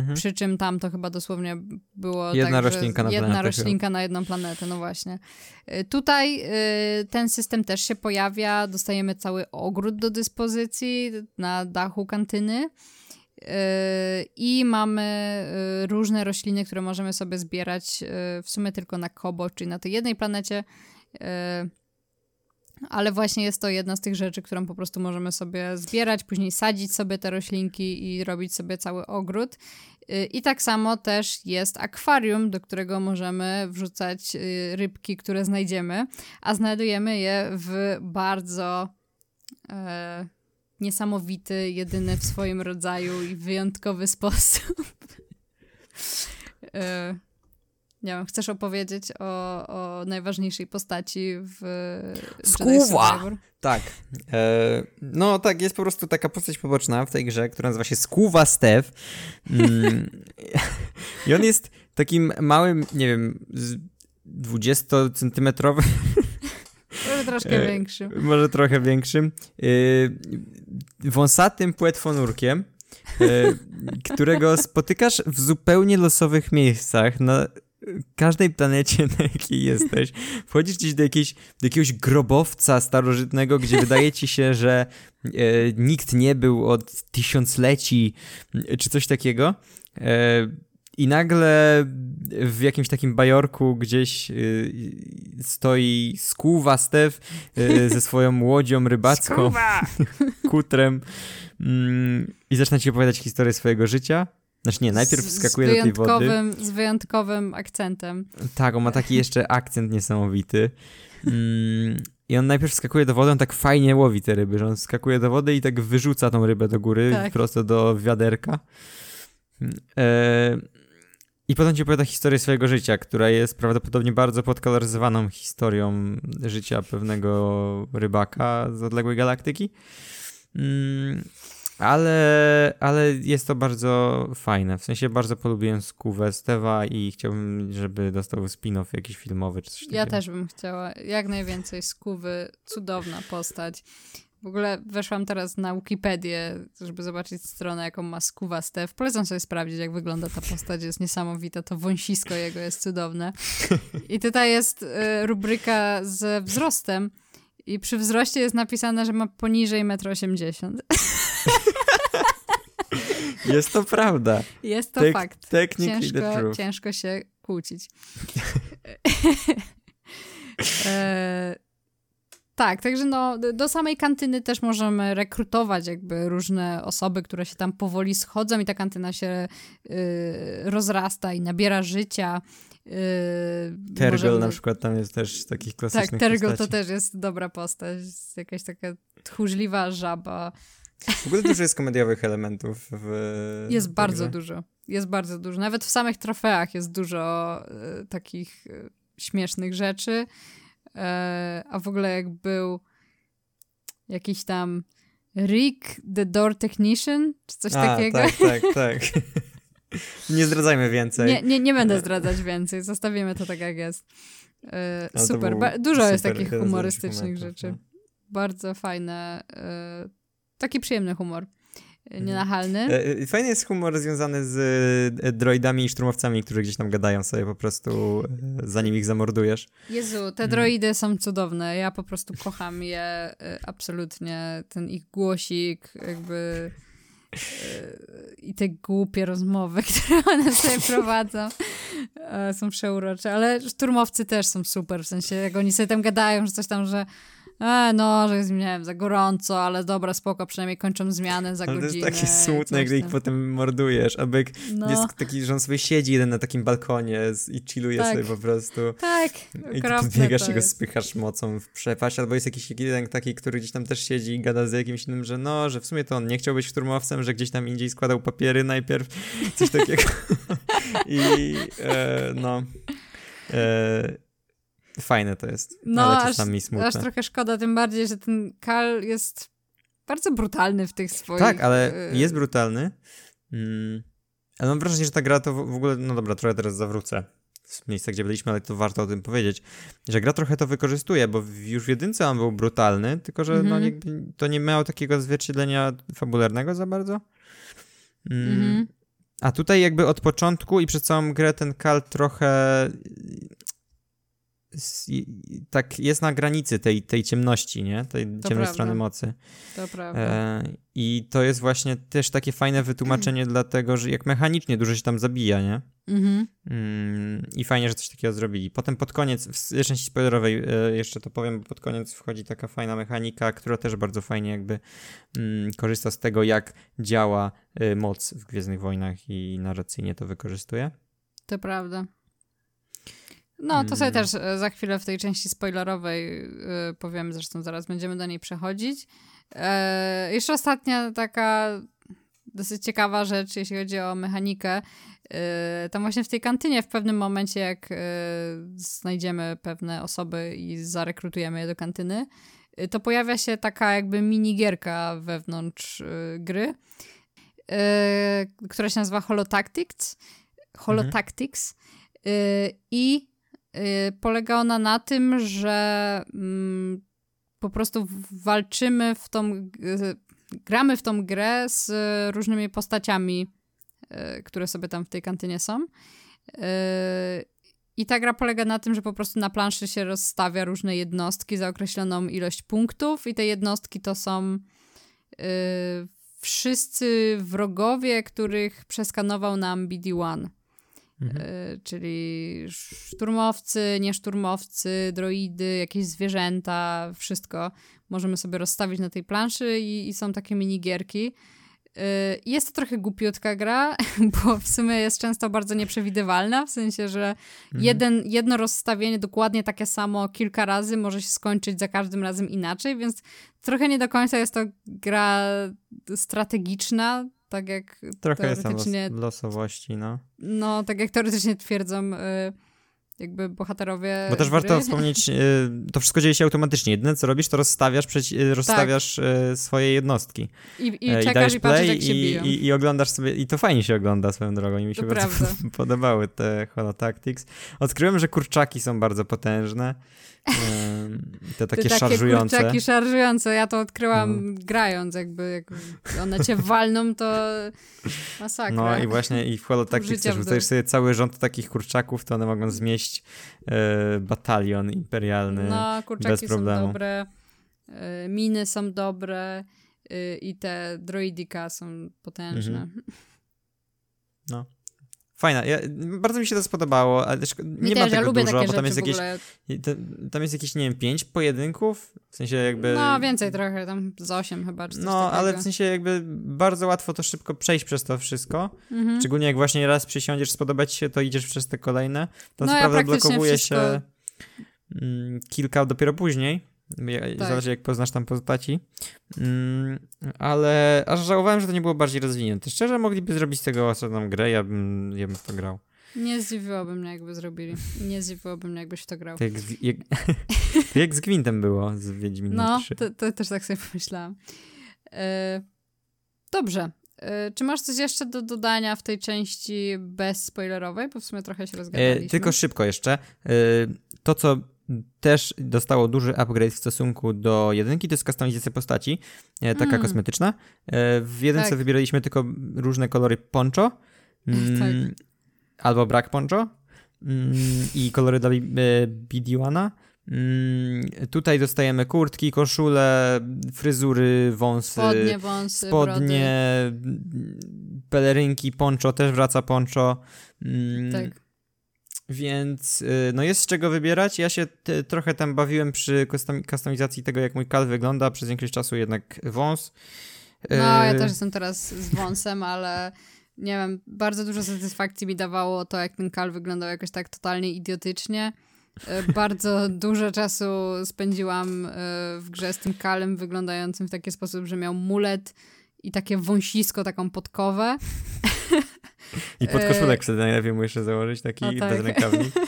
Mhm. Przy czym tam to chyba dosłownie było jedna tak, roślinka na jedna planetę. roślinka na jedną planetę, no właśnie. Y, tutaj y, ten system też się pojawia, dostajemy cały ogród do dyspozycji na dachu kantyny. Y, I mamy różne rośliny, które możemy sobie zbierać w sumie tylko na Kobo, czyli na tej jednej planecie ale właśnie jest to jedna z tych rzeczy, którą po prostu możemy sobie zbierać, później sadzić sobie te roślinki i robić sobie cały ogród. Y, I tak samo też jest akwarium, do którego możemy wrzucać y, rybki, które znajdziemy, a znajdujemy je w bardzo e, niesamowity, jedyny w swoim rodzaju i wyjątkowy sposób. e, nie wiem, chcesz opowiedzieć o, o najważniejszej postaci w Skuwa! Tak. E, no tak, jest po prostu taka postać poboczna w tej grze, która nazywa się Skuwa Steve. Mm, I on jest takim małym, nie wiem, 20-centymetrowym może troszkę większym. Może trochę większym. E, wąsatym płetwonurkiem, e, którego spotykasz w zupełnie losowych miejscach. Na każdej planecie, na jakiej jesteś, wchodzisz gdzieś do, jakiejś, do jakiegoś grobowca starożytnego, gdzie wydaje ci się, że e, nikt nie był od tysiącleci, czy coś takiego. E, I nagle w jakimś takim bajorku gdzieś y, stoi skówa Stef y, ze swoją łodzią rybacką, kutrem mm, i zaczyna ci opowiadać historię swojego życia. Znaczy nie, najpierw wskakuje do tej wody. Z wyjątkowym akcentem. Tak, on ma taki jeszcze akcent niesamowity. Mm, I on najpierw wskakuje do wody, on tak fajnie łowi te ryby, że on wskakuje do wody i tak wyrzuca tą rybę do góry, tak. prosto do wiaderka. E, I potem ci opowiada historię swojego życia, która jest prawdopodobnie bardzo podkoloryzowaną historią życia pewnego rybaka z odległej galaktyki. Mm, ale, ale jest to bardzo fajne. W sensie bardzo polubiłem Skówę Stewa i chciałbym, żeby dostał spin-off jakiś filmowy czy coś takiego. Ja też bym chciała. Jak najwięcej Skówy. Cudowna postać. W ogóle weszłam teraz na Wikipedię, żeby zobaczyć stronę, jaką ma Skuwa Stef. Polecam sobie sprawdzić, jak wygląda ta postać. Jest niesamowita. To wąsisko jego jest cudowne. I tutaj jest y, rubryka z wzrostem. I przy wzroście jest napisane, że ma poniżej 1,80 m. Jest to prawda. Jest to fakt. Technically the Ciężko, truth. ciężko się kłócić. e, tak, także no, do samej kantyny też możemy rekrutować jakby różne osoby, które się tam powoli schodzą i ta kantyna się y, rozrasta i nabiera życia. Y, Tergol możemy- na przykład tam jest też z takich klasycznych Tak, Tergol to też jest dobra postać. Jakaś taka tchórzliwa żaba. W ogóle dużo jest komediowych elementów w Jest tej bardzo grze. dużo. Jest bardzo dużo. Nawet w samych trofeach jest dużo e, takich e, śmiesznych rzeczy. E, a w ogóle jak był jakiś tam Rick the Door Technician, czy coś A, takiego. tak, tak, tak. Nie zdradzajmy więcej. Nie, nie, nie będę zdradzać więcej. Zostawimy to tak, jak jest. To super. dużo jest super, takich z lepszych humorystycznych rzeczy. no. Bardzo fajne. Taki przyjemny humor. E, Mhm. Nienachalny. E, e, Fajny jest humor związany z droidami i szturmowcami, którzy gdzieś tam gadają sobie po prostu, zanim ich zamordujesz. Jezu, Mm. te droidy są cudowne. Ja po prostu kocham je absolutnie. Ten ich głosik, jakby. I te głupie rozmowy, które one sobie prowadzą, są przeurocze. Ale szturmowcy też są super. W sensie, jak oni sobie tam gadają, że coś tam, że. E, no, że jest, nie wiem, za gorąco, ale dobra, spoko, przynajmniej kończą zmianę za Ale to godzinę. jest takie smutne, gdy ich potem mordujesz. Albo jak No, jest taki, że on sobie siedzi jeden na takim balkonie z- i chilluje Tak. sobie po prostu. tak, I ty to i go spychasz mocą w przepaść, albo jest jakiś jeden taki, który gdzieś tam też siedzi i gada z jakimś innym, że no, że w sumie to on nie chciał być szturmowcem, że gdzieś tam indziej składał papiery najpierw, coś takiego. I e, no... E, fajne to jest, No, ale aż, czasami smutne. aż trochę szkoda, tym bardziej, że ten Kal jest bardzo brutalny w tych swoich... Tak, ale y, jest brutalny. Mm, ale mam wrażenie, że ta gra to w ogóle, no dobra, trochę teraz zawrócę z miejsca, gdzie byliśmy, ale to warto o tym powiedzieć, że gra trochę to wykorzystuje, bo już w jedynce on był brutalny, tylko że no, Mhm. jakby to nie miało takiego odzwierciedlenia fabularnego za bardzo. Mm, Mhm. A tutaj jakby od początku i przez całą grę ten Kal trochę tak jest na granicy tej, tej ciemności, nie? Tej ciemnej prawda. strony mocy. To prawda. E, I to jest właśnie też takie fajne wytłumaczenie dlatego, że jak mechanicznie dużo się tam zabija, nie? Mhm. Mm, I fajnie, że coś takiego zrobili. Potem pod koniec, w części spoilerowej e, jeszcze to powiem, bo pod koniec wchodzi taka fajna mechanika, która też bardzo fajnie jakby mm, korzysta z tego, jak działa e, moc w Gwiezdnych Wojnach i narracyjnie to wykorzystuje. To prawda. No, to sobie Mm. też e, za chwilę w tej części spoilerowej y, powiem, zresztą zaraz będziemy do niej przechodzić. E, jeszcze ostatnia taka dosyć ciekawa rzecz, jeśli chodzi o mechanikę. E, tam właśnie w tej kantynie w pewnym momencie, jak e, znajdziemy pewne osoby i zarekrutujemy je do kantyny, e, to pojawia się taka jakby minigierka wewnątrz e, gry, e, która się nazywa Holotactics. Holotactics. Y, I polega ona na tym, że mm, po prostu walczymy w tą. y, gramy w tą grę z różnymi postaciami, y, które sobie tam w tej kantynie są. Y, I ta gra polega na tym, że po prostu na planszy się rozstawia różne jednostki za określoną ilość punktów, i te jednostki to są y, wszyscy wrogowie, których przeskanował nam BD-1. Mhm. Y, czyli szturmowcy, nieszturmowcy, droidy, jakieś zwierzęta, wszystko możemy sobie rozstawić na tej planszy i, i są takie minigierki. Y, Jest to trochę głupiutka gra, bo w sumie jest często bardzo nieprzewidywalna, w sensie, że Mhm. jeden, jedno rozstawienie dokładnie takie samo kilka razy może się skończyć za każdym razem inaczej, więc trochę nie do końca jest to gra strategiczna, tak jak Trochę jest tam los, teoretycznie losowości, no. no, tak jak teoretycznie twierdzą y, jakby bohaterowie. Bo też gry. warto wspomnieć, y, to wszystko dzieje się automatycznie. Jedyne co robisz, to rozstawiasz, y, rozstawiasz y, swoje jednostki. I, i E, czekasz dajesz i patrzysz, play jak się i, biją. i, i oglądasz sobie, i to fajnie się ogląda swoją drogą i mi się To bardzo prawda. podobały te Holotactics. Odkryłem, że kurczaki są bardzo potężne. Te takie, Te takie szarżujące. kurczaki szarżujące. Ja to odkryłam No. grając, jakby jak one cię walną, to masakra. No i właśnie i w w dół. rzucajesz sobie cały rząd takich kurczaków, to one mogą zmieść e, batalion imperialny. No, kurczaki bez są problemu. dobre, y, miny są dobre y, i te droidika są potężne. Mhm. Fajna, ja, bardzo mi się to spodobało, ale też Mi nie też, ma tego ja lubię dużo, bo tam jest jakieś, tam jest jakieś, nie wiem, pięć pojedynków, w sensie jakby... No, więcej trochę, tam z osiem chyba, czy coś No, takiego. ale w sensie jakby bardzo łatwo to szybko przejść przez to wszystko. Mhm. Szczególnie jak właśnie raz przysiądziesz, spodoba ci się, to idziesz przez te kolejne. To No, co ja blokowuje wszystko- się mm, kilka dopiero później. Tak. Zależy jak poznasz tam postaci. Mm, ale aż żałowałem, że to nie było bardziej rozwinięte. Szczerze mogliby zrobić z tego osobną grę, ja bym, ja bym w to grał. Nie zdziwiłoby mnie, jakby zrobili. Nie zdziwiłoby mnie, jakbyś w to grał. Tak jak, z- jak, tak jak z Gwintem było z Wiedźmina No, 3. to, to też tak sobie pomyślałam. E, dobrze. E, czy masz coś jeszcze do dodania w tej części bezspoilerowej? Bo w sumie trochę się rozgadaliśmy. E, tylko szybko jeszcze. E, to, co też dostało duży upgrade w stosunku do jedynki, to jest kustomizacja postaci, e, taka Mm. kosmetyczna. E, w jedynce Tak. wybieraliśmy tylko różne kolory poncho, mm, Tak. albo brak poncho mm, i kolory dla e, BD1. Mm, tutaj dostajemy kurtki, koszule, fryzury, wąsy, Spodnie, wąsy, spodnie, pelerynki, poncho, też wraca poncho. Tak. Więc y, no jest z czego wybierać. Ja się trochę tam bawiłem przy kustomizacji tego, jak mój kal wygląda. Przez większość czasu jednak wąs. No, ja Y, też jestem teraz z wąsem, ale nie wiem, bardzo dużo satysfakcji mi dawało to, jak ten kal wyglądał jakoś tak totalnie idiotycznie. E, Bardzo dużo czasu spędziłam w grze z tym kalem wyglądającym w taki sposób, że miał mulet i takie wąsisko, taką podkowę. I pod koszulek wtedy najlepiej mu jeszcze założyć, taki O, tak. bezrękawnik.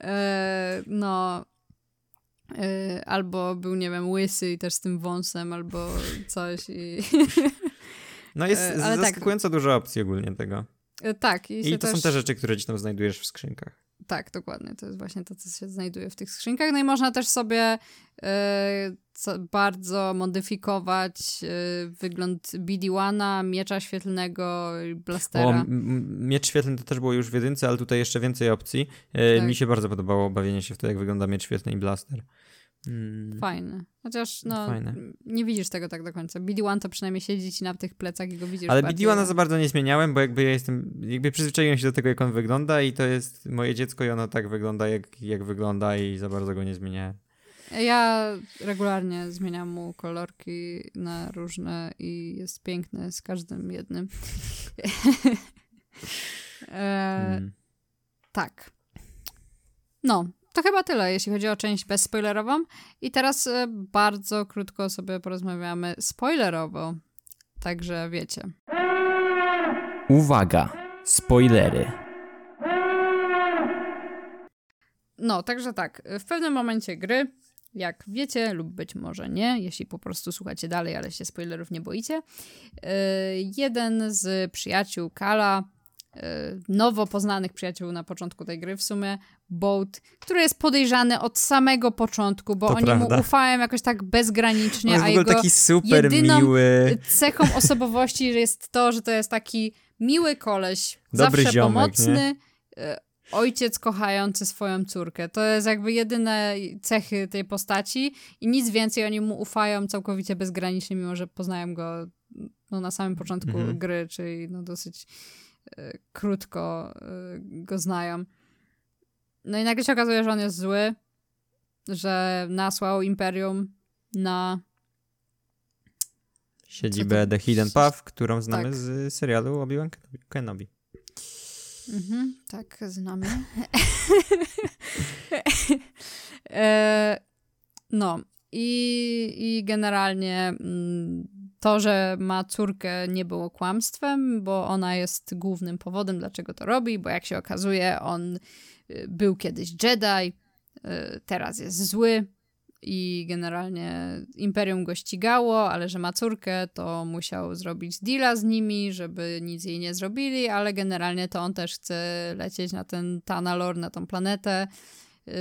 E, no. E, albo był, nie wiem, łysy i też z tym wąsem, albo coś. I... No jest E, ale tak. zaskakująco dużo opcji ogólnie tego. E, tak. I, I to też... są te rzeczy, które gdzieś tam znajdujesz w skrzynkach. Tak, dokładnie. To jest właśnie to, co się znajduje w tych skrzynkach. No i można też sobie co, bardzo modyfikować e, wygląd BD-1, miecza świetlnego i O, blastera. m- miecz świetlny to też było już w jedynce, ale tutaj jeszcze więcej opcji. E, Tak. Mi się bardzo podobało bawienie się w to, jak wygląda miecz świetlny i blaster. Mm. Fajne. Chociaż no, Fajne. nie widzisz tego tak do końca. BD-1 to przynajmniej siedzi ci na tych plecach i go widzisz Ale bardziej. BD-1 za bardzo nie zmieniałem, bo jakby ja jestem, jakby przyzwyczaiłem się do tego, jak on wygląda i to jest moje dziecko i ono tak wygląda, jak, jak wygląda i za bardzo go nie zmieniałem. Ja regularnie zmieniam mu kolorki na różne i jest piękny z każdym jednym. e, Mm. Tak. No, to chyba tyle, jeśli chodzi o część bezspoilerową. I teraz e, bardzo krótko sobie porozmawiamy spoilerowo. Także wiecie. Uwaga! Spoilery. No, także tak. W pewnym momencie gry, jak wiecie, lub być może nie, jeśli po prostu słuchacie dalej, ale się spoilerów nie boicie, e, jeden z przyjaciół Kala, nowo poznanych przyjaciół na początku tej gry w sumie, Boat, który jest podejrzany od samego początku, bo To oni prawda. mu ufają jakoś tak bezgranicznie, On jest a w ogóle jego taki super jedyną- miły. cechą osobowości jest to, że to jest taki miły koleś, Dobry zawsze ziomek, pomocny, e, ojciec kochający swoją córkę. To jest jakby jedyne cechy tej postaci i nic więcej. Oni mu ufają całkowicie bezgranicznie, mimo że poznają go no, na samym początku Mhm. gry, czyli no, dosyć krótko e, go znają. No i nagle się okazuje, że on jest zły, że nasłał Imperium na Siedzibę The Hidden Path, którą znamy Tak. z serialu Obi-Wan Kenobi. Mhm, tak, znamy. e, no, i, i generalnie mm, to, że ma córkę nie było kłamstwem, bo ona jest głównym powodem, dlaczego to robi, bo jak się okazuje, on y, był kiedyś Jedi, y, teraz jest zły i generalnie Imperium go ścigało, ale że ma córkę, to musiał zrobić deala z nimi, żeby nic jej nie zrobili, ale generalnie to on też chce lecieć na ten Tanalor, na tą planetę,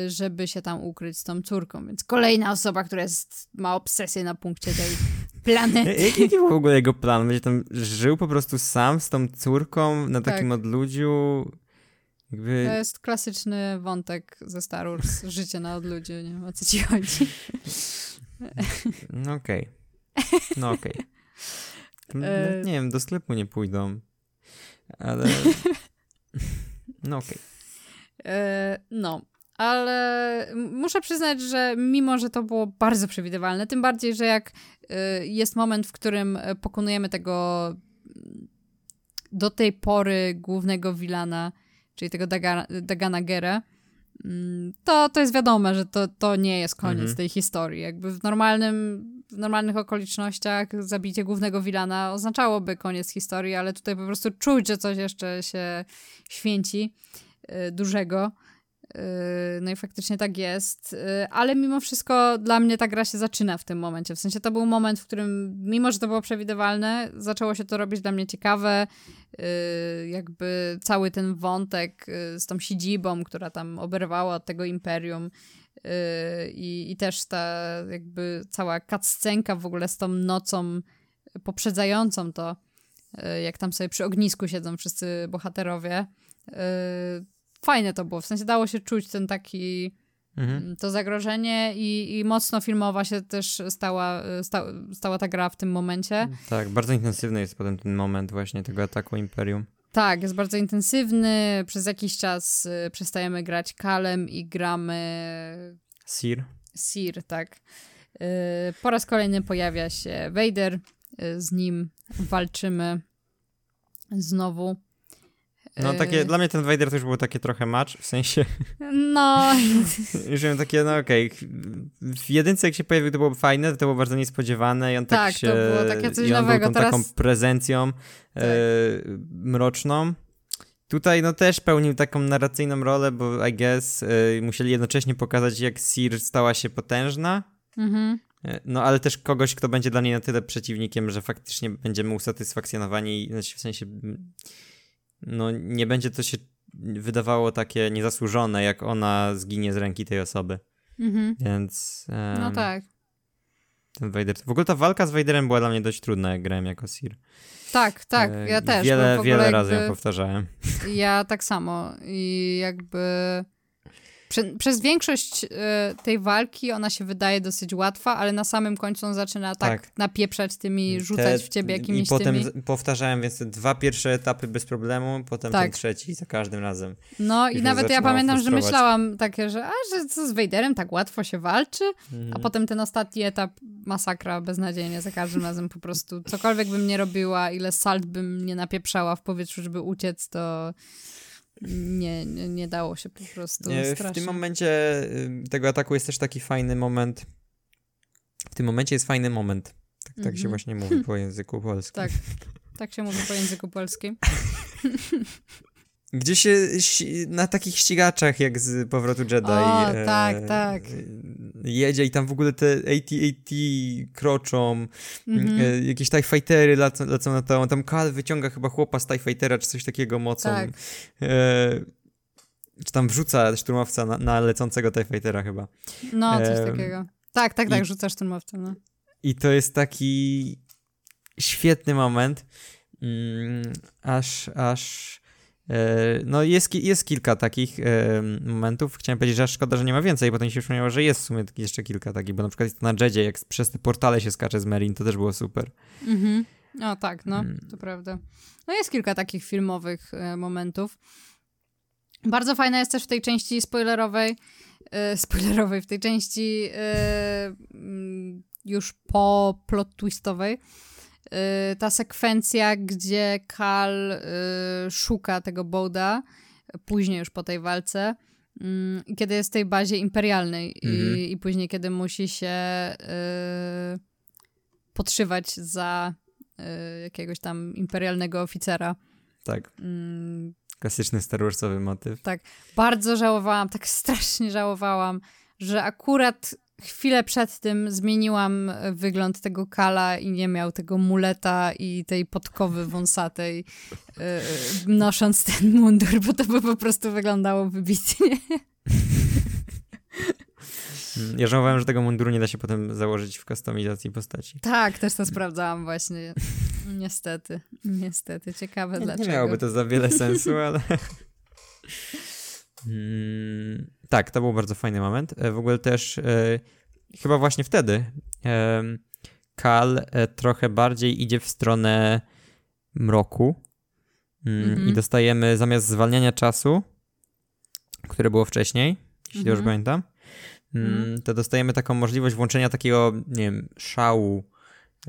żeby się tam ukryć z tą córką. Więc kolejna osoba, która jest, ma obsesję na punkcie tej planety. Jaki był w ogóle jego plan? Będzie tam żył po prostu sam z tą córką na takim Tak. odludziu? Jakby... To jest klasyczny wątek ze Star Wars, życie na odludziu, nie wiem o co ci chodzi. No okej. No okej. No, E, nie wiem, do sklepu nie pójdą. Ale... No okej. E, No, ale muszę przyznać, że mimo, że to było bardzo przewidywalne, tym bardziej, że jak e, jest moment, w którym e, pokonujemy tego do tej pory głównego wilana, czyli tego Daga, Dagana Gera, mm, to, to jest wiadome, że to, to nie jest koniec Mhm. tej historii. Jakby w normalnym w normalnych okolicznościach zabicie głównego wilana oznaczałoby koniec historii, ale tutaj po prostu czuć, że coś jeszcze się święci y, dużego. Y, No i faktycznie tak jest, Y, ale mimo wszystko dla mnie ta gra się zaczyna w tym momencie. W sensie to był moment, w którym, mimo że to było przewidywalne, zaczęło się to robić dla mnie ciekawe. Y, Jakby cały ten wątek z tą siedzibą, która tam oberwała od tego imperium. I, I też ta jakby cała cutscenka w ogóle z tą nocą poprzedzającą to, jak tam sobie przy ognisku siedzą wszyscy bohaterowie. Y, Fajne to było, w sensie dało się czuć ten taki Mhm. to zagrożenie i, i mocno filmowa się też stała, sta, stała ta gra w tym momencie. Tak, bardzo intensywny jest potem ten moment właśnie tego ataku Imperium. Tak, jest bardzo intensywny. Przez jakiś czas y, przestajemy grać Kalem i gramy Sir. Sir, tak. Y, po raz kolejny pojawia się Vader, y, z nim walczymy znowu. No Y, takie, dla mnie ten Vader to już było takie trochę match, w sensie, No, już miałem takie, no okej, w jedynce jak się pojawił to było fajne, to było bardzo niespodziewane i on tak, Tak, to się, było takie coś i on nowego, był tą teraz- taką prezencją Tak. e, mroczną. Tutaj no też pełnił taką narracyjną rolę, bo I guess e, musieli jednocześnie pokazać jak Sir stała się potężna, mhm. No, ale też kogoś, kto będzie dla niej na tyle przeciwnikiem, że faktycznie będziemy usatysfakcjonowani, znaczy w sensie, mm, no nie będzie to się wydawało takie niezasłużone, jak ona zginie z ręki tej osoby. Mhm. Więc no em, tak. ten Vader. W ogóle ta walka z Vaderem była dla mnie dość trudna, jak grałem jako Sir. Tak, tak, E, ja też. Wiele, wiele razy ją powtarzałem. Ja tak samo i jakby przez większość y, tej walki ona się wydaje dosyć łatwa, ale na samym końcu on zaczyna tak, Tak. napieprzać tymi, rzucać w ciebie jakimiś I potem tymi. powtarzałem, więc te dwa pierwsze etapy bez problemu, potem Tak. ten trzeci za każdym razem. No i nawet ja pamiętam, że frustrować. myślałam takie, że a, że co z Vaderem tak łatwo się walczy, a Mhm. potem ten ostatni etap masakra beznadziejnie za każdym razem po prostu cokolwiek bym nie robiła, ile salt bym nie napieprzała w powietrzu, żeby uciec, to nie, nie, nie dało się po prostu Nie, W strasznie. tym momencie y, tego ataku jest też taki fajny moment. W tym momencie jest fajny moment. Tak, tak się Mhm. właśnie mówi po języku polskim. Tak. Tak się mówi po języku polskim. Gdzie się na takich ścigaczach jak z powrotu Jedi. O, tak, tak. Jedzie i tam w ogóle te AT-AT kroczą, Mhm. e, jakieś TIE Fightery lecą, lecą na to. Tam Kal wyciąga chyba chłopa z TIE Fightera czy coś takiego mocą. Tak. E, czy tam wrzuca szturmowca na, na lecącego TIE Fightera chyba. No, coś takiego. Tak, tak, tak, i- rzucasz tym mowcem, no. I to jest taki świetny moment, mm, aż, aż e, no jest, jest kilka takich e, momentów. Chciałem powiedzieć, że szkoda, że nie ma więcej, bo to mi się przypomniało, że jest w sumie jeszcze kilka takich, bo na przykład na Jedzie, jak przez te portale się skacze z Merin, to też było super. Mhm. O tak, no, Mm. to prawda. No jest kilka takich filmowych e, momentów. Bardzo fajna jest też w tej części spoilerowej, e, spoilerowej, w tej części e, mm, już po plot twistowej, e, ta sekwencja, gdzie Kal e, szuka tego Boda, później już po tej walce, mm, kiedy jest w tej bazie imperialnej Mhm. i, i później, kiedy musi się e, podszywać za y, jakiegoś tam imperialnego oficera. Tak. Mm, Klasyczny Star Warsowy motyw. tak, bardzo żałowałam, tak strasznie żałowałam, że akurat chwilę przed tym zmieniłam e, wygląd tego kala i nie miał tego muleta i tej podkowy wąsatej, e, nosząc ten mundur, bo to by po prostu wyglądało wybitnie. Mm, Ja żałowałem, że tego munduru nie da się potem założyć w kustomizacji postaci. Tak, też to sprawdzałam właśnie. Niestety, niestety. Ciekawe Nie, dlaczego. nie miałoby to za wiele sensu, ale... Mm, tak, to był bardzo fajny moment. E, W ogóle też e, chyba właśnie wtedy e, Kal trochę bardziej idzie w stronę mroku mm, Mhm. i dostajemy zamiast zwalniania czasu, które było wcześniej, jeśli dobrze Mhm. pamiętam, mm, Mhm. to dostajemy taką możliwość włączenia takiego, nie wiem, szału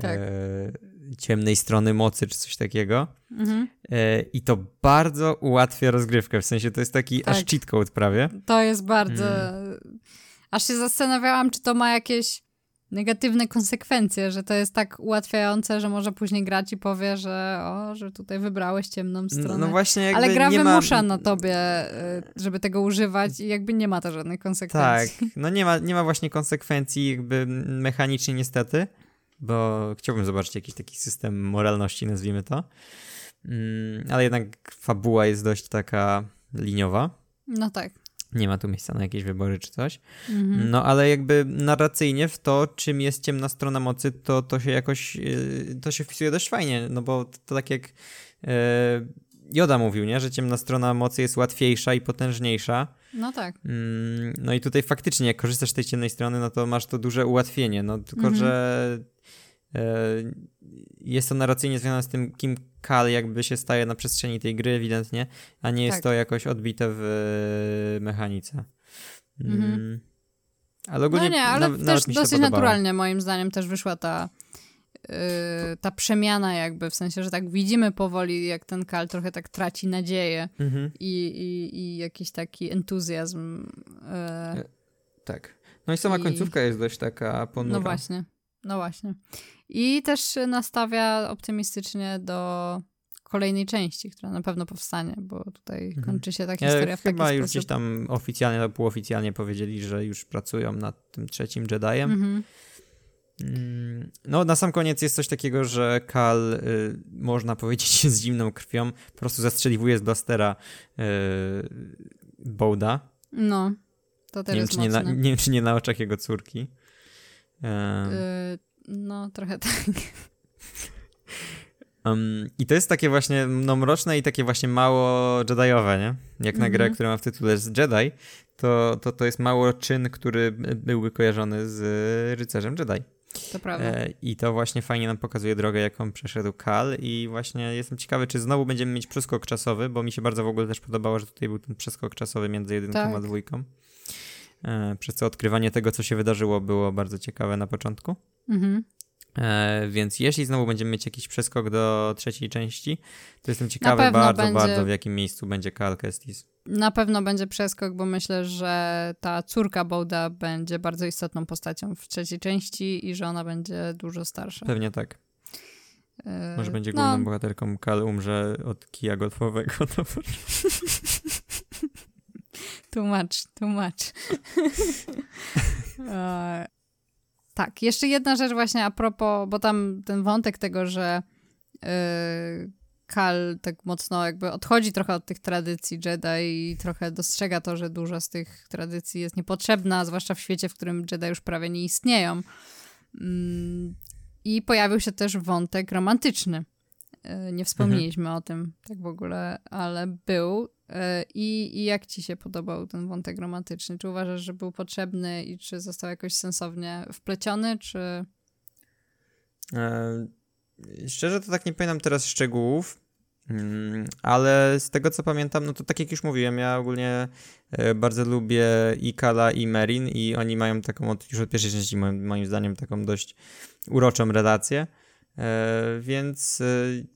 Tak. e, ciemnej strony mocy czy coś takiego. Mhm. E, I to bardzo ułatwia rozgrywkę, w sensie to jest taki Tak. aż cheat code prawie. To jest bardzo... Aż się zastanawiałam, czy to ma jakieś negatywne konsekwencje, że to jest tak ułatwiające, że może później grać i powie, że o, że tutaj wybrałeś ciemną stronę. no właśnie jakby Ale gra nie ma... wymusza na tobie, y, żeby tego używać i jakby nie ma to żadnych Tak, konsekwencji. no nie ma, nie ma właśnie konsekwencji jakby mechanicznie niestety, bo chciałbym zobaczyć jakiś taki system moralności, nazwijmy to. Mm, ale jednak fabuła jest dość taka liniowa. No tak. Nie ma tu miejsca na jakieś wybory czy coś. Mhm. No ale jakby narracyjnie w to, czym jest ciemna strona mocy, to, to się jakoś, yy, to się wpisuje dość fajnie, no bo to, to tak jak yy, Joda mówił, nie, że ciemna strona mocy jest łatwiejsza i potężniejsza. No tak. Mm, No i tutaj faktycznie, jak korzystasz z tej ciemnej strony, no to masz to duże ułatwienie, no tylko, Mhm. że yy, jest to narracyjnie związane z tym, kim Kal jakby się staje na przestrzeni tej gry ewidentnie, a nie jest Tak. to jakoś odbite w yy, mechanice. Mm. Mhm. Ale ogólnie No nie, ale też nawet mi się dosyć naturalnie moim zdaniem też wyszła ta ta przemiana jakby, w sensie, że tak widzimy powoli, jak ten Kal trochę tak traci nadzieję Mhm, i, i, i jakiś taki entuzjazm. Yy, tak. No i sama I- końcówka jest dość taka ponura. no właśnie, no właśnie. I też nastawia optymistycznie do kolejnej części, która na pewno powstanie, bo tutaj Mhm. kończy się ta Ja historia w taki chyba już sposób. gdzieś tam oficjalnie półoficjalnie powiedzieli, że już pracują nad tym trzecim Jediem. Mhm. Mm, No, na sam koniec jest coś takiego, że Kal, y, można powiedzieć, z zimną krwią po prostu zastrzeliwuje z blastera y, Bouda. No, to też Nie wiem, jest czy nie, na, mocne. nie wiem, czy nie na oczach jego córki. Yy, no, trochę tak. Um, I to jest takie właśnie no, mroczne i takie właśnie mało Jediowe, nie? Jak na grę, Mhm. która ma w tytule z Jedi, to, to to jest mało czyn, który byłby kojarzony z rycerzem Jedi. To prawda. E, I to właśnie fajnie nam pokazuje drogę, jaką przeszedł Kal i właśnie jestem ciekawy, czy znowu będziemy mieć przeskok czasowy, bo mi się bardzo w ogóle też podobało, że tutaj był ten przeskok czasowy między jedynką Tak. a dwójką. E, przez co odkrywanie tego, co się wydarzyło, było bardzo ciekawe na początku. Mhm. E, więc jeśli znowu będziemy mieć jakiś przeskok do trzeciej części, to jestem ciekawy bardzo, będzie- bardzo w jakim miejscu będzie Cal Kestis. Na pewno będzie przeskok, bo myślę, że ta córka Bouda będzie bardzo istotną postacią w trzeciej części i że ona będzie dużo starsza. Pewnie tak. Yy, Może będzie no, główną bohaterką. Cal umrze od kija golfowego. No, Tłumacz, tłumacz. E, tak, jeszcze jedna rzecz właśnie a propos, bo tam ten wątek tego, że yy, Kal tak mocno jakby odchodzi trochę od tych tradycji Jedi i trochę dostrzega to, że dużo z tych tradycji jest niepotrzebna, zwłaszcza w świecie, w którym Jedi już prawie nie istnieją. Mm, I pojawił się też wątek romantyczny. E, Nie wspomnieliśmy o tym tak w ogóle, ale był. E, I, I jak ci się podobał ten wątek romantyczny? Czy uważasz, że był potrzebny i czy został jakoś sensownie wpleciony, czy... E, szczerze to tak nie pamiętam teraz szczegółów, mm, ale z tego co pamiętam, no to tak jak już mówiłem, ja ogólnie e, bardzo lubię i Kala i Merin i oni mają taką od, już od pierwszej części moim, moim zdaniem taką dość uroczą relację. E, więc e,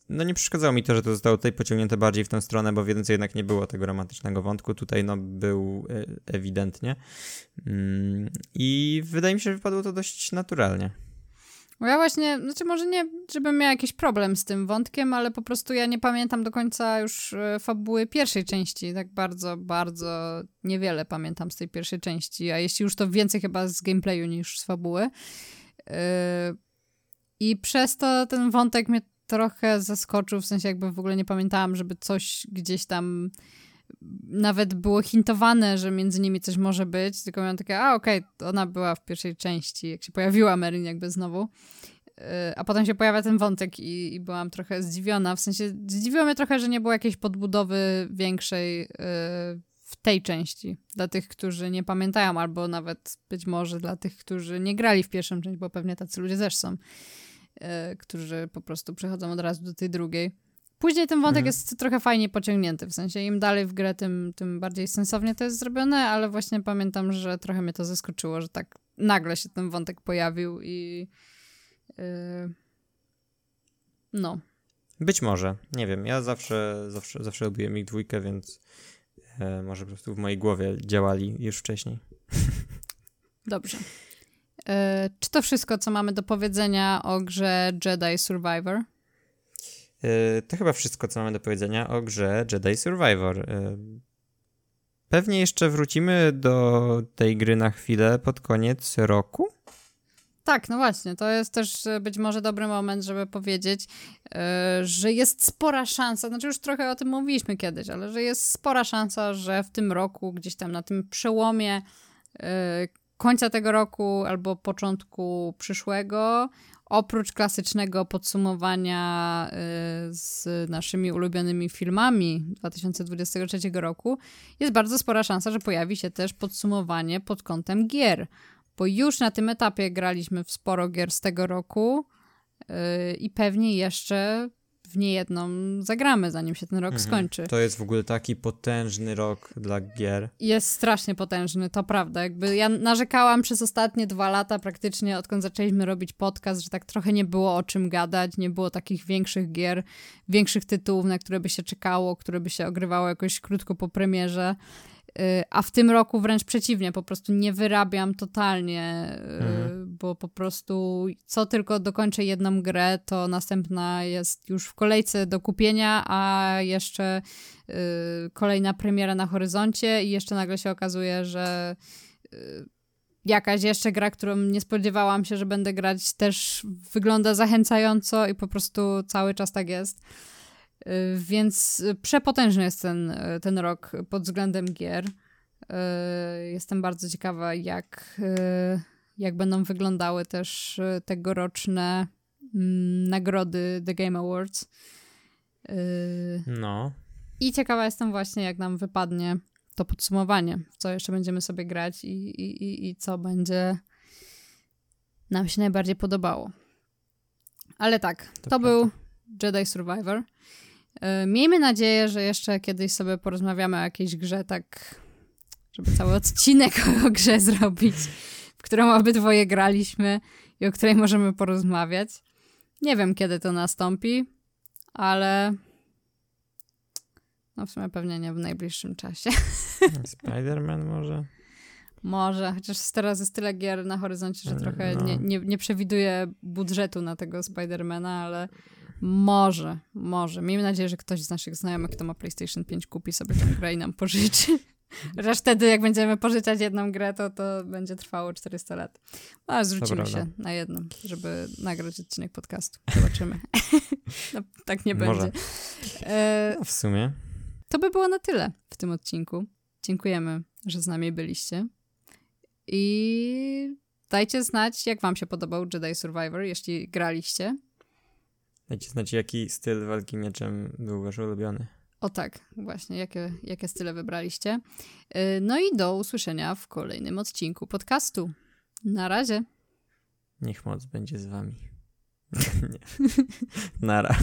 no nie przeszkadzało mi to, że to zostało tutaj pociągnięte bardziej w tę stronę, bo w jednak nie było tego romantycznego wątku, tutaj no był ewidentnie. Mm, I wydaje mi się, że wypadło to dość naturalnie. Bo ja właśnie, znaczy może nie, żebym miał jakiś problem z tym wątkiem, ale po prostu ja nie pamiętam do końca już e, fabuły pierwszej części. Tak bardzo, bardzo niewiele pamiętam z tej pierwszej części, a jeśli już to więcej chyba z gameplayu niż z fabuły. E, I przez to ten wątek mnie trochę zaskoczył, w sensie jakby w ogóle nie pamiętałam, żeby coś gdzieś tam nawet było hintowane, że między nimi coś może być, tylko miałam takie, a okej, okay, ona była w pierwszej części, jak się pojawiła Merin jakby znowu. Y, a potem się pojawia ten wątek i, i byłam trochę zdziwiona. W sensie zdziwiło mnie trochę, że nie było jakiejś podbudowy większej y, w tej części. Dla tych, którzy nie pamiętają, albo nawet być może dla tych, którzy nie grali w pierwszą część, bo pewnie tacy ludzie też są, y, którzy po prostu przechodzą od razu do tej drugiej. Później ten wątek mhm. jest trochę fajnie pociągnięty, w sensie im dalej w grę, tym, tym bardziej sensownie to jest zrobione, ale właśnie pamiętam, że trochę mnie to zaskoczyło, że tak nagle się ten wątek pojawił i yy, no. Być może, nie wiem, ja zawsze, zawsze, zawsze lubiłem ich dwójkę, więc e, może po prostu w mojej głowie działali już wcześniej. Dobrze. E, czy to wszystko, co mamy do powiedzenia o grze Jedi Survivor? E, to chyba wszystko, co mamy do powiedzenia o grze Jedi Survivor. E, pewnie jeszcze wrócimy do tej gry na chwilę pod koniec roku. Tak, no właśnie, to jest też e, być może dobry moment, żeby powiedzieć, że jest spora szansa, znaczy już trochę o tym mówiliśmy kiedyś, ale że jest spora szansa, że w tym roku, gdzieś tam na tym przełomie końca tego roku albo początku przyszłego, oprócz klasycznego podsumowania y, z naszymi ulubionymi filmami 2023 roku, jest bardzo spora szansa, że pojawi się też podsumowanie pod kątem gier. Bo już na tym etapie graliśmy w sporo gier z tego roku y, i pewnie jeszcze w niejedną zagramy, zanim się ten rok mhm. skończy. To jest w ogóle taki potężny rok dla gier. Jest strasznie potężny, to prawda. Jakby ja narzekałam przez ostatnie dwa lata praktycznie, odkąd zaczęliśmy robić podcast, że tak trochę nie było o czym gadać, nie było takich większych gier, większych tytułów, na które by się czekało, które by się ogrywało jakoś krótko po premierze. Y, a w tym roku wręcz przeciwnie, po prostu nie wyrabiam totalnie, y, mhm. bo po prostu co tylko dokończę jedną grę, to następna jest już w kolejce do kupienia, a jeszcze y, kolejna premiera na horyzoncie i jeszcze nagle się okazuje, że jakaś jeszcze gra, którą nie spodziewałam się, że będę grać, też wygląda zachęcająco i po prostu cały czas tak jest. Y, więc przepotężny jest ten, ten rok pod względem gier. Y, jestem bardzo ciekawa, jak, y, jak będą wyglądały też tegoroczne mm, nagrody The Game Awards. No. I ciekawa jestem właśnie, jak nam wypadnie to podsumowanie, co jeszcze będziemy sobie grać i, i, i, i co będzie nam się najbardziej podobało. Ale tak, to, to był Jedi Survivor. E, miejmy nadzieję, że jeszcze kiedyś sobie porozmawiamy o jakiejś grze, tak, żeby cały odcinek o grze zrobić, w którą obydwoje graliśmy i o której możemy porozmawiać. Nie wiem, kiedy to nastąpi, ale no w sumie pewnie nie w najbliższym czasie. Spider-Man może? Może, chociaż teraz jest tyle gier na horyzoncie, że trochę no. nie, nie, nie przewiduję budżetu na tego Spidermana, ale może, może. Miejmy nadzieję, że ktoś z naszych znajomych, kto ma PlayStation 5, kupi sobie tę grę i nam pożyczy. Chociaż wtedy, jak będziemy pożyczać jedną grę, to to będzie trwało 400 lat. Ale zwrócimy się na jedną, żeby nagrać odcinek podcastu. Zobaczymy. no, tak nie może. będzie. E, no, w sumie. To by było na tyle w tym odcinku. Dziękujemy, że z nami byliście. I dajcie znać, jak wam się podobał Jedi Survivor, jeśli graliście. Dajcie znać, jaki styl walki mieczem był wasz ulubiony. O tak, właśnie, jakie, jakie style wybraliście. Y, no i do usłyszenia w kolejnym odcinku podcastu. Na razie. Niech moc będzie z wami. Nie. Nara.